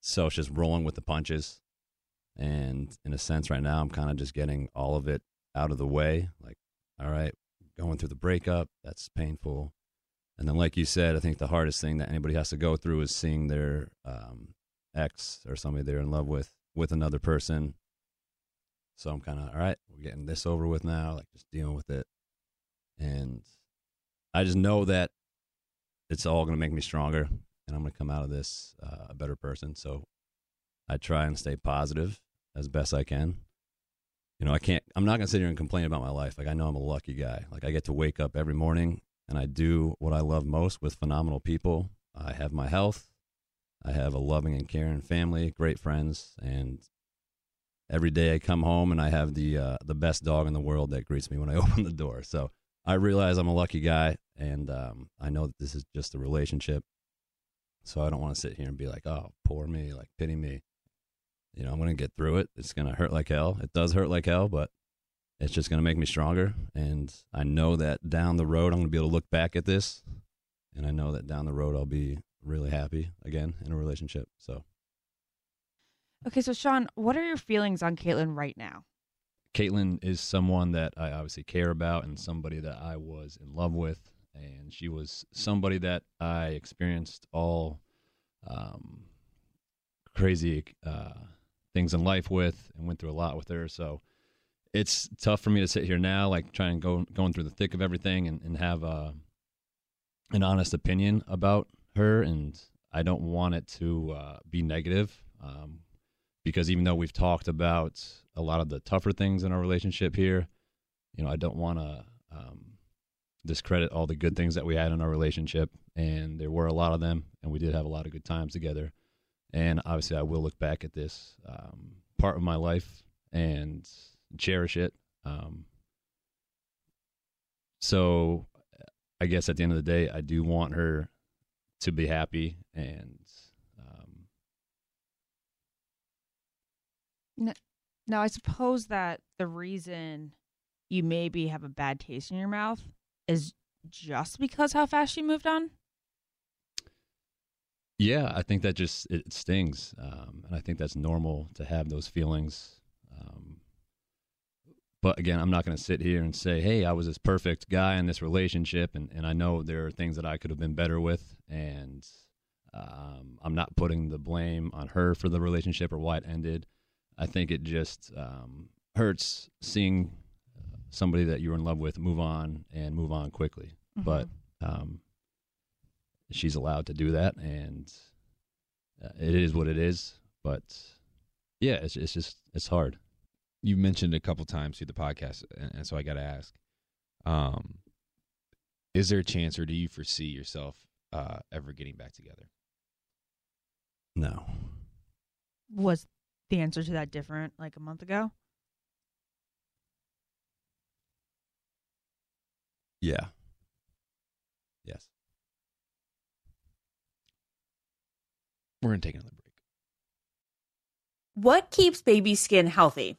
so it's just rolling with the punches, and in a sense, right now I'm kind of just getting all of it out of the way. Like, all right, going through the breakup, that's painful, and then like you said, I think the hardest thing that anybody has to go through is seeing their um, ex or somebody they're in love with with another person. So I'm kind of all right. We're getting this over with now, like just dealing with it, and I just know that it's all going to make me stronger, and I'm going to come out of this uh, a better person. So I try and stay positive as best I can. You know, I can't. I'm not going to sit here and complain about my life. Like I know I'm a lucky guy. Like I get to wake up every morning and I do what I love most with phenomenal people. I have my health. I have a loving and caring family, great friends, and every day I come home and I have the uh, the best dog in the world that greets me when I [LAUGHS] open the door. So I realize I'm a lucky guy, and um, I know that this is just a relationship. So I don't want to sit here and be like, "Oh, poor me," like pity me. You know, I'm gonna get through it. It's gonna hurt like hell. It does hurt like hell, but it's just gonna make me stronger. And I know that down the road, I'm gonna be able to look back at this, and I know that down the road, I'll be really happy again in a relationship. So Okay, so Shawn, what are your feelings on Kaitlyn right now? Kaitlyn is someone that I obviously care about and somebody that I was in love with. And she was somebody that I experienced all um, crazy uh, things in life with and went through a lot with her. So it's tough for me to sit here now, like trying to go going through the thick of everything and, and have uh, an honest opinion about her. And I don't want it to uh, be negative. Um, because even though we've talked about a lot of the tougher things in our relationship here, you know, I don't want to um, discredit all the good things that we had in our relationship. And there were a lot of them, and we did have a lot of good times together. And obviously, I will look back at this um, part of my life and cherish it. Um, so, I guess at the end of the day, I do want her to be happy and Now, I suppose that the reason you maybe have a bad taste in your mouth is just because how fast she moved on. Yeah, I think that just it stings, um, and I think that's normal to have those feelings. But again, I'm not going to sit here and say, "Hey, I was this perfect guy in this relationship," and, and I know there are things that I could have been better with, and um, I'm not putting the blame on her for the relationship or why it ended. I think it just um, hurts seeing somebody that you're in love with move on and move on quickly. Mm-hmm. But um, she's allowed to do that, and uh, it is what it is. But yeah, it's it's just it's hard. You mentioned a couple times through the podcast, and, and so I got to ask: um, Is there a chance, or do you foresee yourself uh, ever getting back together? No. Was the answer to that different like a month ago? Yeah. Yes. We're going to take another break. What keeps baby skin healthy?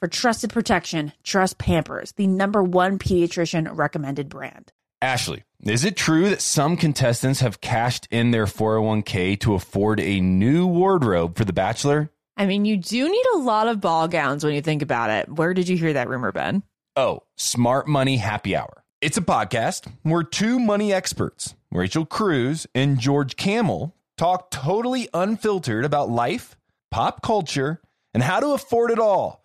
For trusted protection, trust Pampers, the number one pediatrician recommended brand. Ashley, is it true that some contestants have cashed in their 401k to afford a new wardrobe for The Bachelor? I mean, you do need a lot of ball gowns when you think about it. Where did you hear that rumor, Ben? Oh, Smart Money Happy Hour. It's a podcast where two money experts, Rachel Cruz and George Kamel, talk totally unfiltered about life, pop culture, and how to afford it all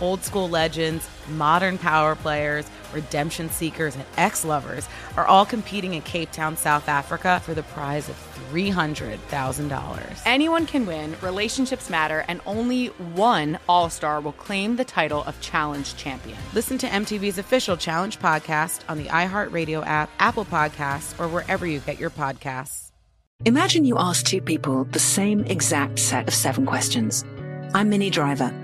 Old school legends, modern power players, redemption seekers, and ex lovers are all competing in Cape Town, South Africa for the prize of $300,000. Anyone can win, relationships matter, and only one All Star will claim the title of Challenge Champion. Listen to MTV's official Challenge podcast on the iHeartRadio app, Apple Podcasts, or wherever you get your podcasts. Imagine you ask two people the same exact set of seven questions. I'm Minnie Driver.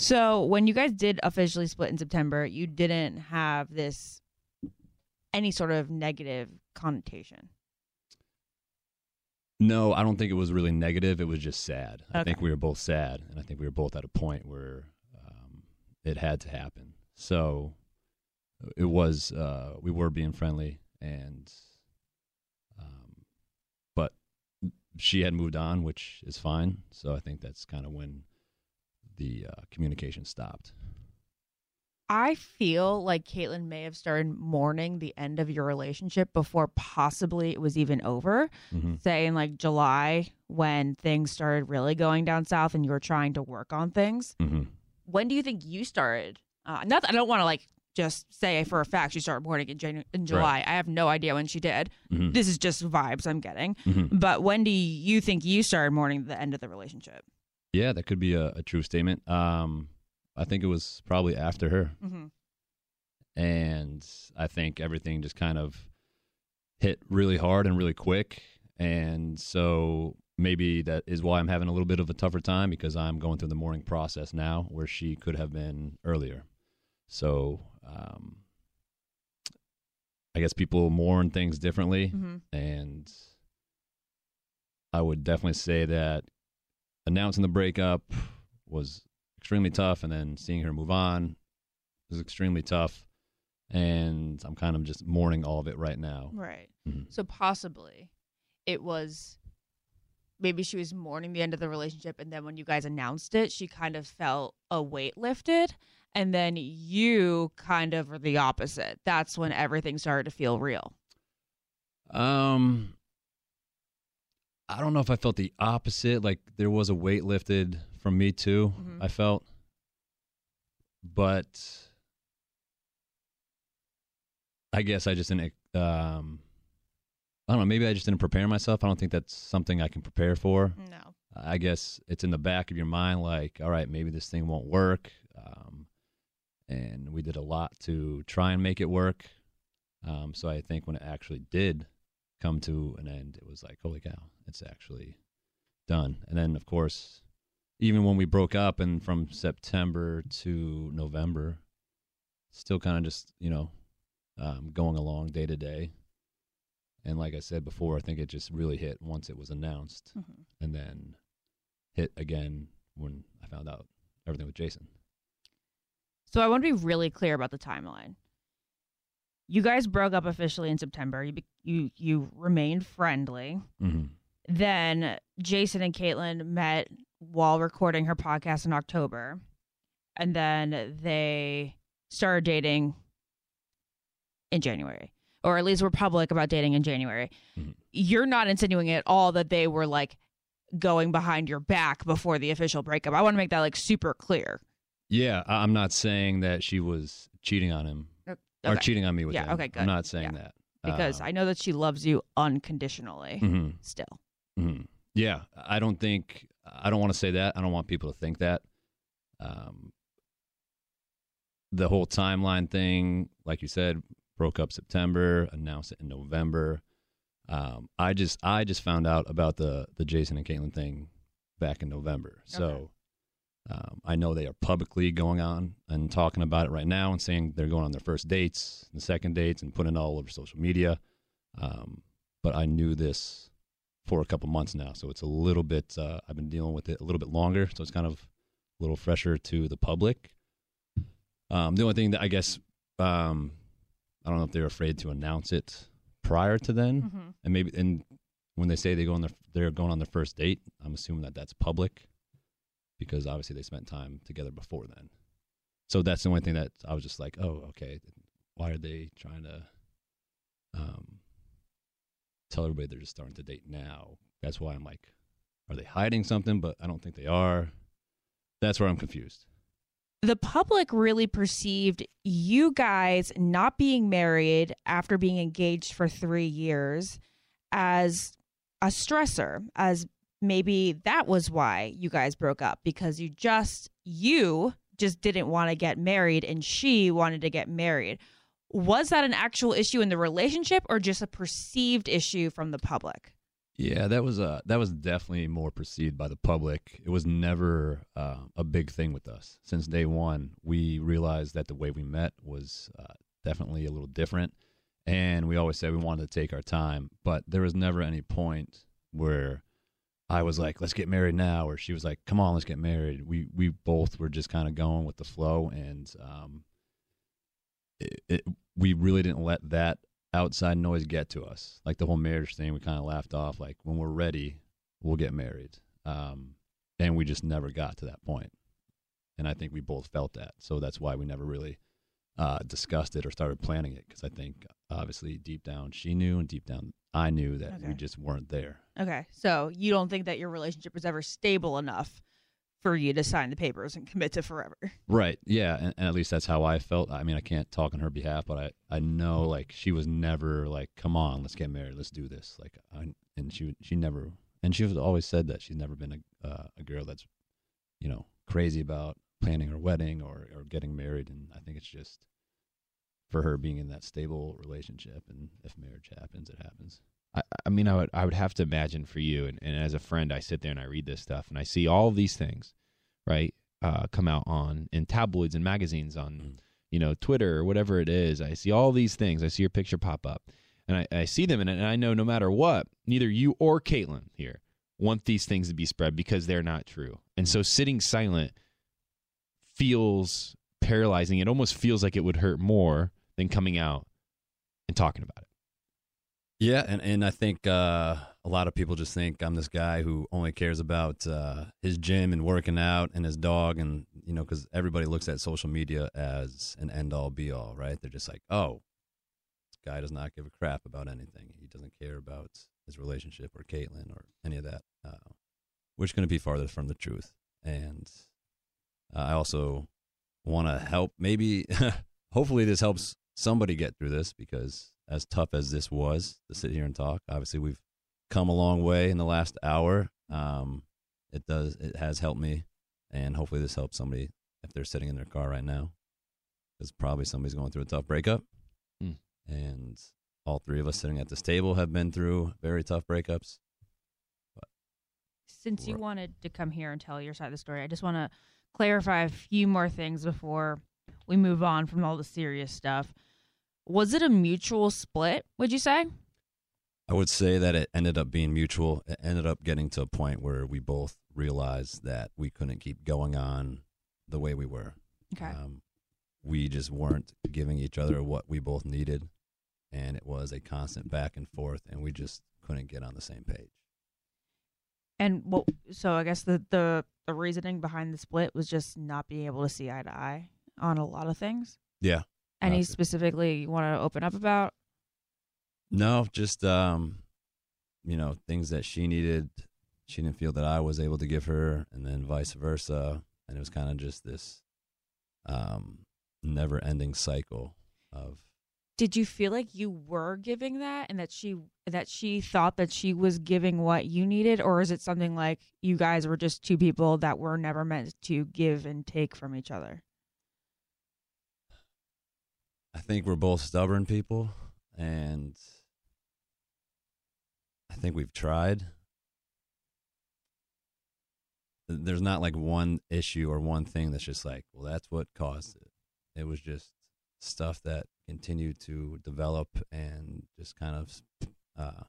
So when you guys did officially split in September, you didn't have this any sort of negative connotation. No, I don't think it was really negative. It was just sad. I think we were both sad, and I think we were both at a point where um, it had to happen. So it was. Uh, we were being friendly, and um, but she had moved on, which is fine. So I think that's kind of when the uh, communication stopped. I feel like Kaitlyn may have started mourning the end of your relationship before possibly it was even over. Mhm. Say in like July when things started really going down south and you were trying to work on things. Mm-hmm. When do you think you started? Uh, not I don't want to like just say for a fact she started mourning in, Janu- in July. I have no idea when she did. Mhm. This is just vibes I'm getting. Mhm. But when do you think you started mourning the end of the relationship? Yeah, that could be a, a true statement. Um, I think it was probably after her. Mm-hmm. and I think everything just kind of hit really hard and really quick. And so maybe that is why I'm having a little bit of a tougher time because I'm going through the mourning process now where she could have been earlier. So um, I guess people mourn things differently. Mhm. And I would definitely say that announcing the breakup was extremely tough. And then seeing her move on was extremely tough and I'm kind of just mourning all of it right now. Right. Mhm. So possibly it was maybe she was mourning the end of the relationship and then when you guys announced it, she kind of felt a weight lifted and then you kind of were the opposite. That's when everything started to feel real. Um, I don't know if I felt the opposite. Like there was a weight lifted from me too. Mhm. I felt, but I guess I just didn't. Um, I don't know. Maybe I just didn't prepare myself. I don't think that's something I can prepare for. No. I guess it's in the back of your mind, like, all right, maybe this thing won't work. Um, and we did a lot to try and make it work. Um, so I think when it actually did come to an end, it was like, holy cow, it's actually done. And then, of course, even when we broke up and from September to November, still kind of just, you know, um, going along day to day. And like I said before, I think it just really hit once it was announced Mhm. and then hit again when I found out everything with Jason. So I want to be really clear about the timeline. You guys broke up officially in September. You you you remained friendly. Mm-hmm. Then Jason and Kaitlyn met while recording her podcast in October, and then they started dating in January, or at least were public about dating in January. You're not insinuating at all that they were like going behind your back before the official breakup. I want to make that like super clear. Yeah, I'm not saying that she was cheating on him or Okay. cheating on me with yeah, him. okay, good. I'm not saying Yeah. that because Um, I know that she loves you unconditionally. Mhm. Still, Mhm. Yeah, I don't think I don't want to say that. I don't want people to think that. Um, the whole timeline thing, like you said, broke up September, announced it in November. Um, I just I just found out about the the Jason and Kaitlyn thing back in November. So um, I know they are publicly going on and talking about it right now and saying they're going on their first dates, the second dates, and putting it all over social media. Um, but I knew this for a couple months now, so it's a little bit. Uh, I've been dealing with it a little bit longer, so it's kind of a little fresher to the public. Um, the only thing that I guess um, I don't know if they're afraid to announce it prior to then, Mhm. and maybe and when they say they go on their they're going on their first date, I'm assuming that that's public because obviously they spent time together before then. So that's the only thing that I was just like, oh, okay, why are they trying to um, tell everybody they're just starting to date now? That's why I'm like, are they hiding something? But I don't think they are. That's where I'm confused. the public really perceived you guys not being married after being engaged for three years as a stressor, as maybe that was why you guys broke up because you just, you just didn't want to get married and she wanted to get married. Was that an actual issue in the relationship or just a perceived issue from the public? Yeah, that was uh that was definitely more perceived by the public. It was never uh, a big thing with us since day one. We realized that the way we met was uh, definitely a little different, and we always said we wanted to take our time. But there was never any point where I was like, "Let's get married now," or she was like, "Come on, let's get married." We we both were just kind of going with the flow, and um, it, it, we really didn't let that outside noise get to us. Like the whole marriage thing, we kind of laughed off. Like when we're ready, we'll get married. Um, and we just never got to that point. And I think we both felt that. So that's why we never really uh, discussed it or started planning it. Because I think obviously deep down she knew, and deep down I knew that we just weren't there. Okay. So you don't think that your relationship was ever stable enough for you to sign the papers and [LAUGHS] commit to forever? Right. Yeah. And, and at least that's how I felt. I mean, I can't talk on her behalf, but I, I know like she was never like, come on, let's get married. Let's do this. Like, I, and she, she never, and she was always said that she's never been a, uh, a girl that's, you know, crazy about planning her wedding or, or getting married. And I think it's just for her being in that stable relationship. And if marriage happens, it happens. I, I mean, I would I would have to imagine for you, and, and as a friend, I sit there and I read this stuff, and I see all these things, right, uh, come out on in tabloids and magazines, on you know Twitter or whatever it is. I see all these things. I see your picture pop up, and I, I see them, and, and I know no matter what, neither you or Kaitlyn here want these things to be spread because they're not true, and so sitting silent feels paralyzing. It almost feels like it would hurt more than coming out and talking about it. Yeah, and, and I think uh, a lot of people just think I'm this guy who only cares about uh, his gym and working out and his dog, and you know, because everybody looks at social media as an end all be all, right? They're just like, oh, this guy does not give a crap about anything. He doesn't care about his relationship or Kaitlyn or any of that, uh, which going to be farther from the truth. And uh, I also want to help. Maybe, [LAUGHS] hopefully, this helps somebody get through this because as tough as this was to sit here and talk, obviously we've come a long way in the last hour. Um, it does, it has helped me, and hopefully this helps somebody if they're sitting in their car right now, because probably somebody's going through a tough breakup, Mm. and all three of us sitting at this table have been through very tough breakups. But Since you wanted to come here and tell your side of the story, I just want to clarify a few more things before we move on from all the serious stuff. Was it a mutual split, would you say? I would say that it ended up being mutual. It ended up getting to a point where we both realized that we couldn't keep going on the way we were. Okay. Um, we just weren't giving each other what we both needed, and it was a constant back and forth, and we just couldn't get on the same page. And well, so I guess the, the the reasoning behind the split was just not being able to see eye to eye on a lot of things. Yeah. Any specifically you want to open up about? No, just um, you know, things that she needed, she didn't feel that I was able to give her, and then vice versa. And it was kind of just this um, never-ending cycle of Did you feel like you were giving that, and that she that she thought that she was giving what you needed, or is it something like you guys were just two people that were never meant to give and take from each other? I think we're both stubborn people, and I think we've tried. There's not like one issue or one thing that's just like, well, that's what caused it. It was just stuff that continued to develop and just kind of uh,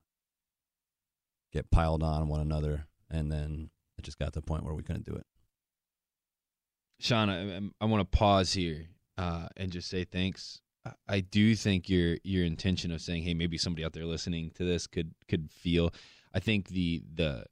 get piled on one another, and then it just got to the point where we couldn't do it. Shawn, I, I want to pause here uh, and just say thanks. I- do think your your intention of saying, "Hey, maybe somebody out there listening to this could could feel." I think the the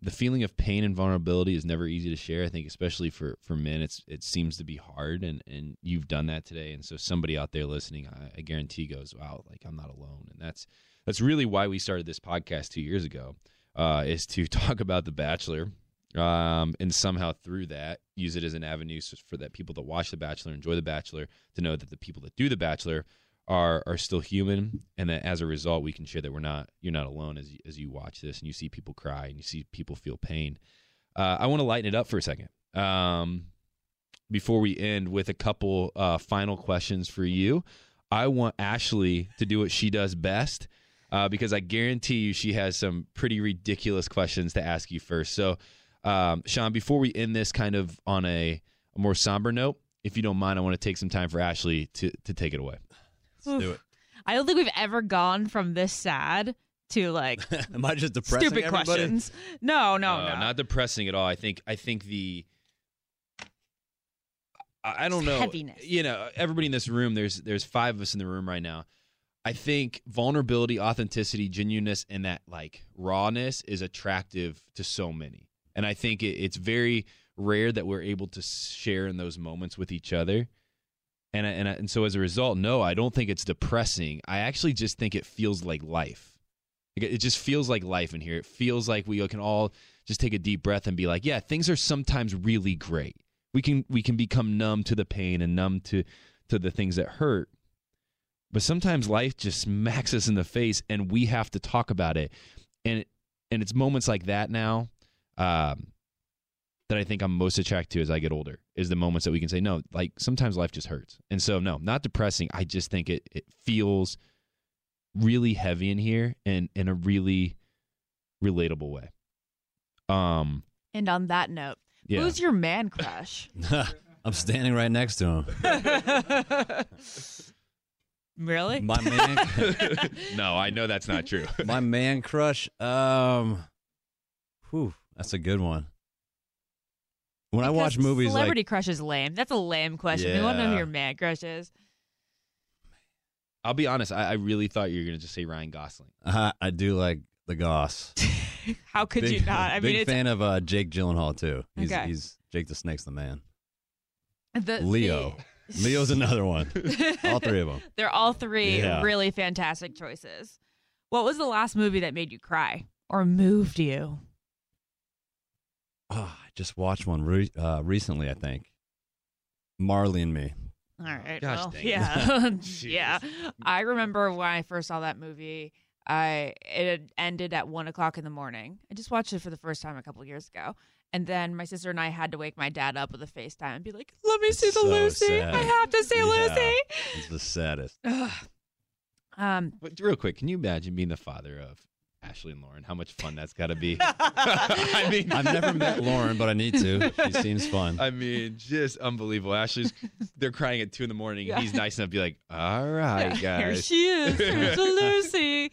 the feeling of pain and vulnerability is never easy to share. I think, especially for for men, it's it seems to be hard, and and you've done that today. And so, somebody out there listening, I, I guarantee, goes, "Wow, like I'm not alone." And that's that's really why we started this podcast two years ago, uh, is to [LAUGHS] talk about The Bachelor, um, and somehow through that use it as an avenue for that people that watch The Bachelor enjoy The Bachelor to know that the people that do The Bachelor are are still human, and that as a result, we can share that we're not you're not alone as as you watch this and you see people cry and you see people feel pain. Uh, I want to lighten it up for a second. Um, before we end with a couple uh, final questions for you, I want Ashley to do what she does best uh, because I guarantee you she has some pretty ridiculous questions to ask you first. So, um, Shawn, before we end this kind of on a, a more somber note, if you don't mind, I want to take some time for Ashley to to take it away. Let's do it. I don't think we've ever gone from this sad to like [LAUGHS] Am I just depressing stupid everybody? questions. No, no, Uh, no. not depressing at all. I think I think the I I don't know. heaviness. You know, everybody in this room. There's there's five of us in the room right now. I think vulnerability, authenticity, genuineness, and that like rawness is attractive to so many. And I think it, it's very rare that we're able to share in those moments with each other. And I- and I- and so as a result, no, I don't think it's depressing. I actually just think it feels like life. It just feels like life in here. It feels like we can all just take a deep breath and be like, yeah, things are sometimes really great. We can we can become numb to the pain and numb to to the things that hurt. But sometimes life just smacks us in the face and we have to talk about it. And and it's moments like that now um, that I think I'm most attracted to as I get older is the moments that we can say, no, like sometimes life just hurts. And so, no, not depressing. I just think it, it feels really heavy in here and in a really relatable way. Um, And on that note, Yeah. who's your man crush? [LAUGHS] I'm standing right next to him. [LAUGHS] really? My man. [LAUGHS] no, I know that's not true. My man crush. Um, whew, that's a good one. When I watch Because movies celebrity like crush is lame. That's a lame question. We want to know who your man crush is. I'll be honest, I, I really thought you were going to just say Ryan Gosling. [LAUGHS] uh, I do like the Goss. [LAUGHS] How could big, you not? I big mean, it's Big fan of uh, Jake Gyllenhaal too. He's, Okay. he's Jake the Snake's the man. the, Leo. Leo's another one. [LAUGHS] All three of them. They're all three Yeah. really fantastic choices. What was the last movie that made you cry or moved you? Oh, I just watched one re- uh, recently. I think Marley and Me. All right. Gosh well, dang yeah. [LAUGHS] [LAUGHS] yeah. I remember when I first saw that movie, I it had ended at one o'clock in the morning. I just watched it for the first time a couple years ago. And then my sister and I had to wake my dad up with a FaceTime and be like, "Let me see the so Lucy. sad. I have to see Yeah. Lucy." It's the saddest. Um, but real quick, can you imagine being the father of Ashley and Lauren? How much fun that's got to be. [LAUGHS] I mean, I've never met Lauren, but I need to. She seems fun. I mean, just unbelievable. Ashley's they're crying at two in the morning. Yeah. He's nice enough to be like, "All right, [LAUGHS] Here guys." she is, Here's the [LAUGHS] Lucy.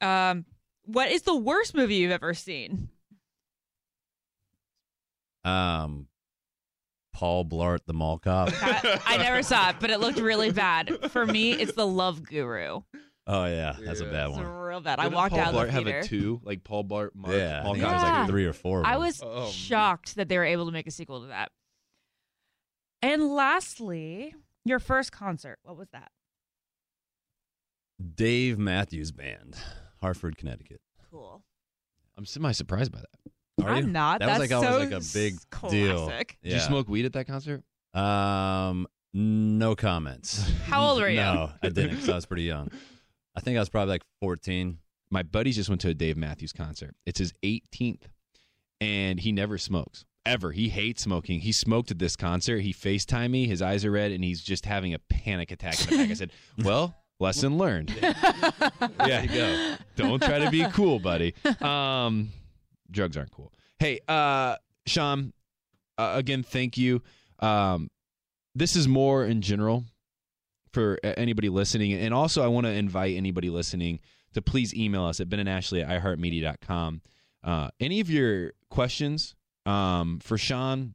Um, what is the worst movie you've ever seen? Um, Paul Blart, the mall cop. I never saw it, but it looked really bad. For me, it's The Love Guru. Oh yeah, that's a bad one. real bad. I Didn't walked Paul out of Blart the have a two, like Paul Blart. Mark, Yeah, I Paul think it was like Yeah. three or four. I them. was Oh, shocked that they were able to make a sequel to that. And lastly, your first concert. What was that? Dave Matthews Band, Hartford, Connecticut. Cool. I'm semi surprised by that. Are I'm you? not. That was That's like always so like a big s- deal. classic. Did you smoke weed at that concert? Um, no comments. How old were you? No, I didn't because I was pretty young. [LAUGHS] I think I was probably like 14. My buddies just went to a Dave Matthews concert. It's his 18th, and he never smokes ever. He hates smoking. He smoked at this concert. He Facetime me. His eyes are red, and he's just having a panic attack in the back. I said, [LAUGHS] "Well, lesson learned. [LAUGHS] yeah, you go. Don't try to be cool, buddy. Um, drugs aren't cool. Hey, uh, Shawn, uh, again, thank you. Um, this is more in general for anybody listening. And also, I want to invite anybody listening to please email us at Ben and Ashley at iHeartMedia.com. Uh, any of your questions um, for Shawn,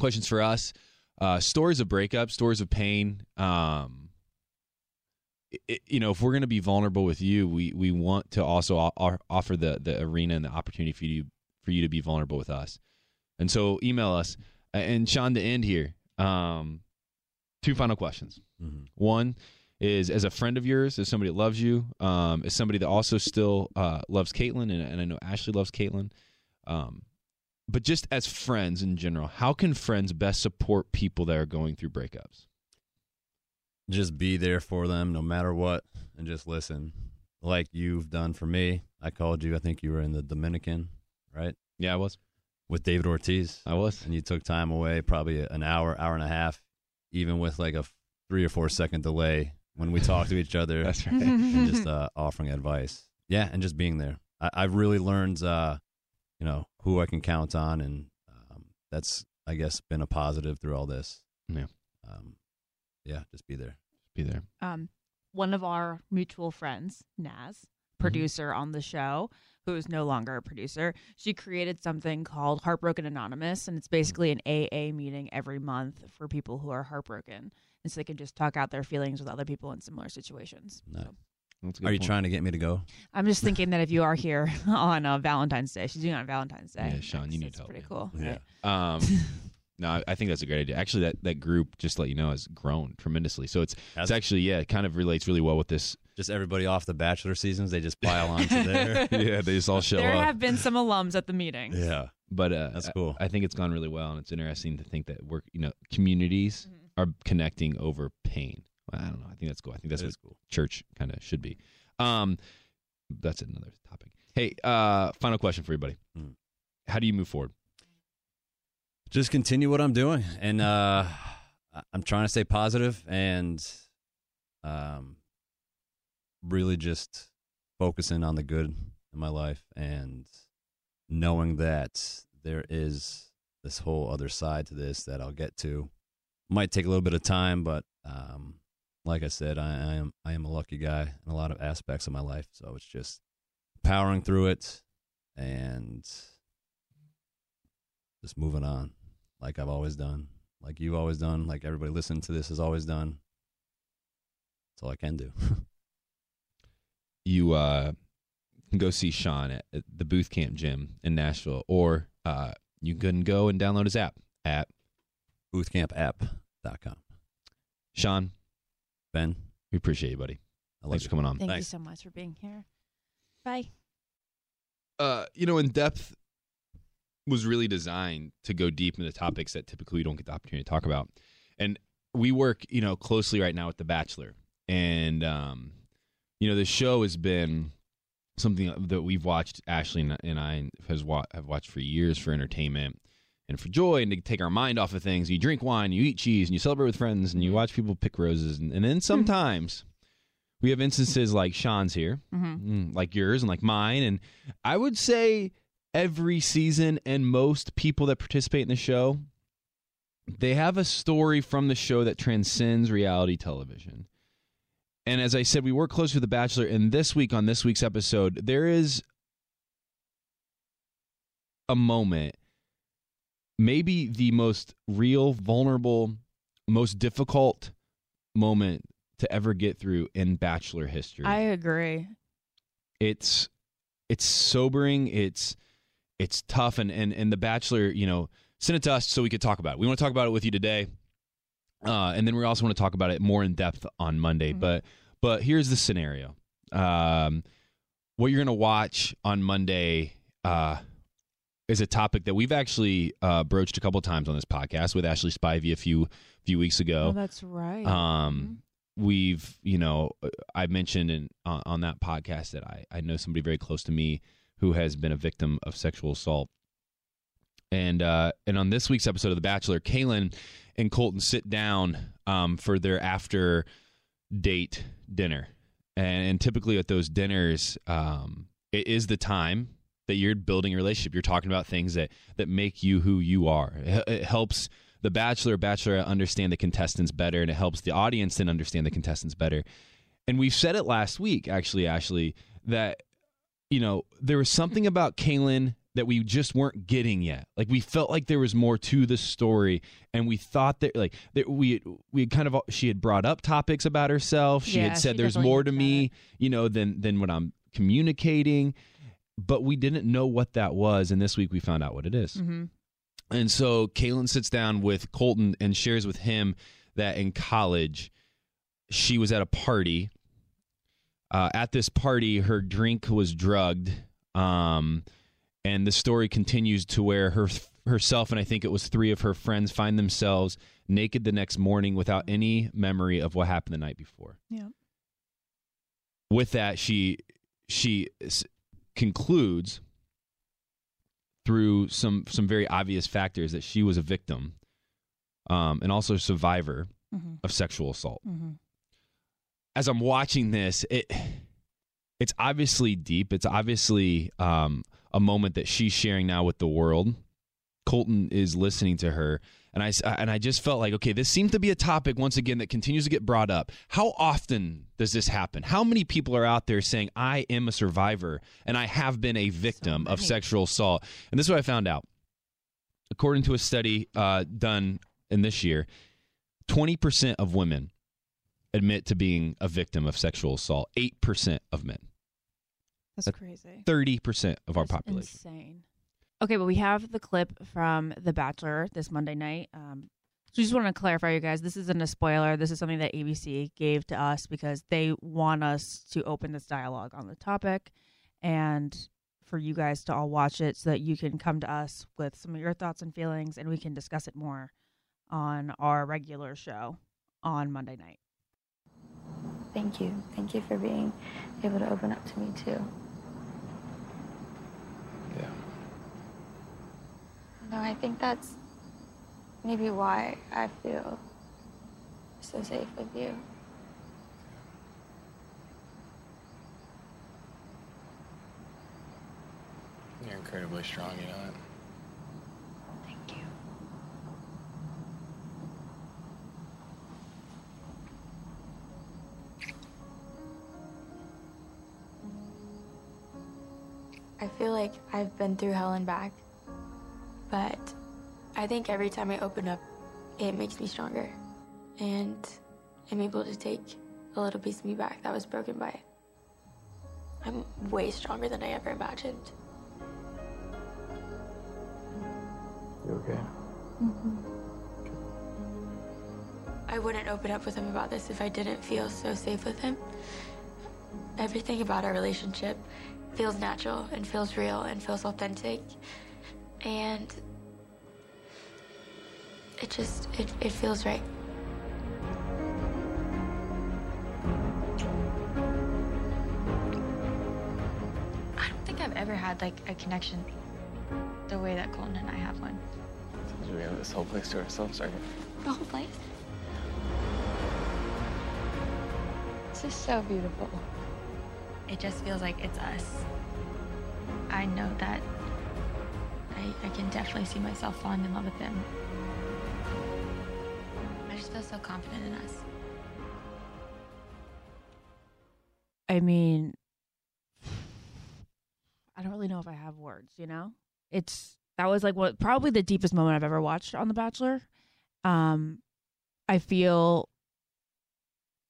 questions for us, uh, stories of breakup, stories of pain. Um, it, you know, if we're going to be vulnerable with you, we we want to also offer the the arena and the opportunity for you for you to be vulnerable with us. And so, email us. And Shawn, to end here, um, two final questions. One is as a friend of yours, as somebody that loves you, um, as somebody that also still uh, loves Kaitlyn, and, and I know Ashley loves Kaitlyn. Um, but just as friends in general, how can friends best support people that are going through breakups? Just be there for them no matter what and just listen. Like you've done for me. I called you. I think you were in the Dominican, right? Yeah, I was. With David Ortiz. I was. And you took time away, probably an hour, hour and a half, even with like a three or four second delay when we talk to each [LAUGHS] other. That's right. And just [LAUGHS] uh, offering advice. Yeah, and just being there. I, I've really learned, uh, you know, who I can count on, and um, that's, I guess, been a positive through all this. Yeah. Um, yeah, just be there. Be there. um, one of our mutual friends, Naz, producer on the show, who is no longer a producer, she created something called Heartbroken Anonymous, and it's basically an AA meeting every month for people who are heartbroken, and so they can just talk out their feelings with other people in similar situations. So Are you trying to get me to go? I'm just [LAUGHS] thinking that if you are here [LAUGHS] on uh, Valentine's Day, she's doing it on Valentine's Day. Yeah, Shawn, you need That's help. pretty cool. Yeah. [LAUGHS] Um, no, I- I think that's a great idea. Actually, that, that group, just to let you know, has grown tremendously. So it's it's actually yeah, it kind of relates really well with this. Just everybody off the Bachelor seasons, they just pile onto there. [LAUGHS] yeah, they just all show There up. There have been some alums at the meeting. Yeah. but uh, That's cool. I, think it's gone really well, and it's interesting to think that we're you know communities Mm-hmm. are connecting over pain. Well, I don't know. I think that's cool. I think that's That what is cool. church kind of should be. Um, that's another topic. Hey, uh, final question for everybody. Hmm. How do you move forward? just continue what I'm doing, and uh, I'm trying to stay positive and um, really just focusing on the good in my life and knowing that there is this whole other side to this that I'll get to. Might take a little bit of time, but um, like I said, I, I am I am a lucky guy in a lot of aspects of my life. So it's just powering through it and just moving on like I've always done, like you've always done, like everybody listening to this has always done. That's all I can do. [LAUGHS] You uh, can go see Shawn at, at the Booth Camp Gym in Nashville, or uh, you can go and download his app at boothcampapp.com. Shawn, Ben, we appreciate you, buddy. I love Thanks you. for coming on. Thank you so much for being here. Bye. uh, you know, in depth was really designed to go deep into topics that typically we don't get the opportunity to talk about. And we work, you know, closely right now with The Bachelor. And, um, you know, the show has been something that we've watched Ashley and- I has wa- have watched for years for entertainment and for joy and to take our mind off of things. You drink wine, you eat cheese, and you celebrate with friends, and you watch people pick roses. And, and then sometimes we have instances like Shawn's here, Mhm. mm, like yours, and like mine. And I would say every season and most people that participate in the show, they have a story from the show that transcends reality television. And as I said, we work close with The Bachelor. And this week, on this week's episode, there is a moment, maybe the most real, vulnerable, most difficult moment to ever get through in Bachelor history. I agree. it's it's sobering. It's it's tough, and and and The Bachelor, you know, sent it to us so we could talk about it. We want to talk about it with you today. Uh, and then we also want to talk about it more in depth on Monday. But but here's the scenario: um, what you're going to watch on Monday uh, is a topic that we've actually uh, broached a couple times on this podcast with Ashley Spivey a few few weeks ago. Oh, that's right. Um, we've you know I mentioned in on, on that podcast that I I know somebody very close to me who has been a victim of sexual assault. And uh, and on this week's episode of The Bachelor, Caelynn and Colton sit down um, for their after date dinner, and, and typically at those dinners, um, it is the time that you're building a relationship. You're talking about things that that make you who you are. It, it helps the bachelor or bachelorette understand the contestants better, and it helps the audience then understand the contestants better. And we've said it last week, actually, Ashley, that you know there was something about Caelynn that we just weren't getting yet. Like we felt like there was more to the story, and we thought that like that we we kind of she had brought up topics about herself. She Yeah, had said she there's more to me, you know, than than what I'm communicating. But we didn't know what that was, and this week we found out what it is. Mm-hmm. And so Caelynn sits down with Colton and shares with him that in college she was at a party. Uh, at this party, her drink was drugged, um, and the story continues to where her herself and I think it was three of her friends find themselves naked the next morning without any memory of what happened the night before Yeah. with that she she concludes through some some very obvious factors that she was a victim um, and also a survivor Mhm. of sexual assault Mm-hmm. as i'm watching this it it's obviously deep it's obviously um, a moment that she's sharing now with the world. Colton is listening to her and I, s- and I just felt like okay this seems to be a topic once again that continues to get brought up. How often does this happen? How many people are out there saying i am a survivor and i have been a victim of sexual assault? And this is what i found out. According to a study uh, done in this year 20% of women admit to being a victim of sexual assault 8% of men That's crazy. 30% of our population Insane. Okay, but we have the clip from The Bachelor this Monday night. Um, so we just want to clarify, you guys, this isn't a spoiler. This is something that ABC gave to us because they want us to open this dialogue on the topic and for you guys to all watch it so that you can come to us with some of your thoughts and feelings and we can discuss it more on our regular show on Monday night. Thank you. Thank you for being able to open up to me too. No, I think that's maybe why I feel so safe with you. You're incredibly strong, you know? Like I've been through hell and back, but I think every time I open up, it makes me stronger. And I'm able to take a little piece of me back that was broken by it. I'm way stronger than I ever imagined. You okay? Mm-hmm. I wouldn't open up with him about this if I didn't feel so safe with him. Everything about our relationship feels natural and feels real and feels authentic. And it just, it, it feels right. I don't think I've ever had like a connection the way that Colton and I have one. We have this whole place to ourselves, right? The whole place. This is so beautiful. It just feels like it's us. I know that I, I can definitely see myself falling in love with him. I just feel so confident in us. I mean, I don't really know if I have words, you know? It's that was like what probably the deepest moment I've ever watched on The Bachelor. Um I feel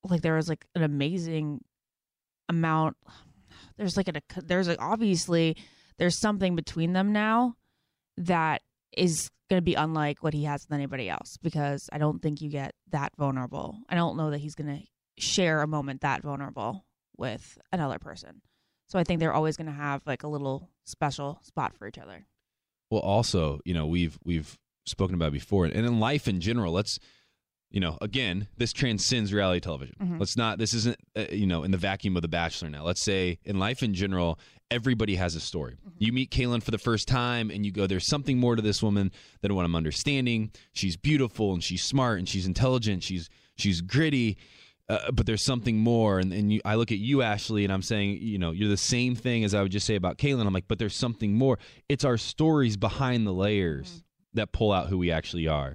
like there was like an amazing amount there's like a there's like obviously there's something between them now that is going to be unlike what he has with anybody else because I don't think you get that vulnerable. I don't know that he's going to share a moment that vulnerable with another person. So I think they're always going to have like a little special spot for each other. Well, also, you know, we've we've spoken about before, and in life in general, let's, you know, again, this transcends reality television. Mhm. Let's not. This isn't, uh, you know, in the vacuum of The Bachelor. Now, let's say in life in general, everybody has a story. You meet Caelynn for the first time, and you go, "There's something more to this woman than what I'm understanding. She's beautiful, and she's smart, and she's intelligent. She's she's gritty." Uh, but there's something more, and, and you, I look at you, Ashley, and I'm saying, you know, you're the same thing as I would just say about Caelynn. I'm like, but there's something more. It's our stories behind the layers that pull out who we actually are.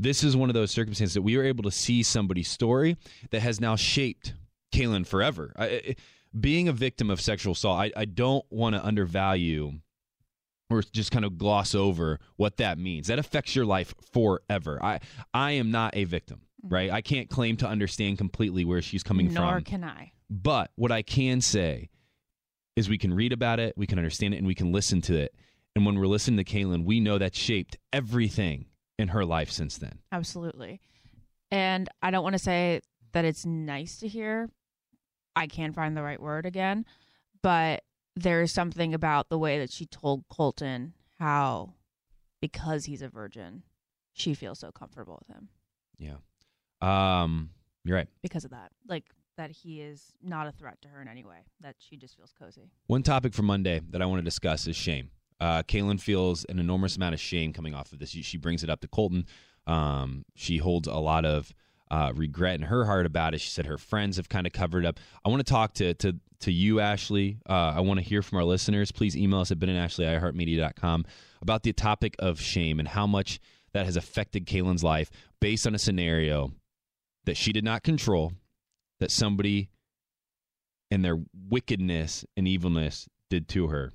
This is one of those circumstances that we were able to see somebody's story that has now shaped Caelynn forever. I, being a victim of sexual assault, I, I don't want to undervalue or just kind of gloss over what that means. That affects your life forever. I I am not a victim, mm-hmm. right? I can't claim to understand completely where she's coming Nor from. Nor can I. But what I can say is we can read about it, we can understand it, and we can listen to it. And when we're listening to Caelynn, we know that shaped everything in her life since then. Absolutely. And I don't want to say that it's nice to hear. I can't find the right word again, but there's something about the way that she told Colton how, because he's a virgin, she feels so comfortable with him Yeah. Um, you're right. because of that. Like that he is not a threat to her in any way, that she just feels cozy. One topic for Monday that I want to discuss is shame. Uh, Caelynn feels an enormous amount of shame coming off of this. She, she brings it up to Colton. Um, she holds a lot of uh, regret in her heart about it. She said her friends have kind of covered up. I want to talk to to to you, Ashley. Uh, I want to hear from our listeners. Please email us at Ben and Ashley iHeartMedia.com about the topic of shame and how much that has affected Caelynn's life based on a scenario that she did not control, that somebody and their wickedness and evilness did to her.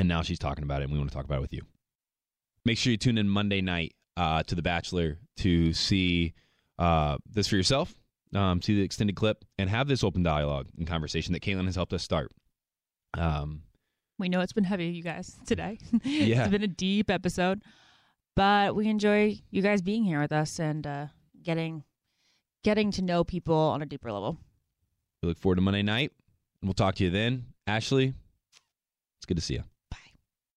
And now she's talking about it, and we want to talk about it with you. Make sure you tune in Monday night uh, to The Bachelor to see uh, this for yourself, um, see the extended clip, and have this open dialogue and conversation that Caelynn has helped us start. Um, We know it's been heavy, you guys, today. [LAUGHS] Yeah. it's been a deep episode, but we enjoy you guys being here with us and uh, getting getting to know people on a deeper level. we look forward to Monday night, and we'll talk to you then. Ashley, it's good to see you.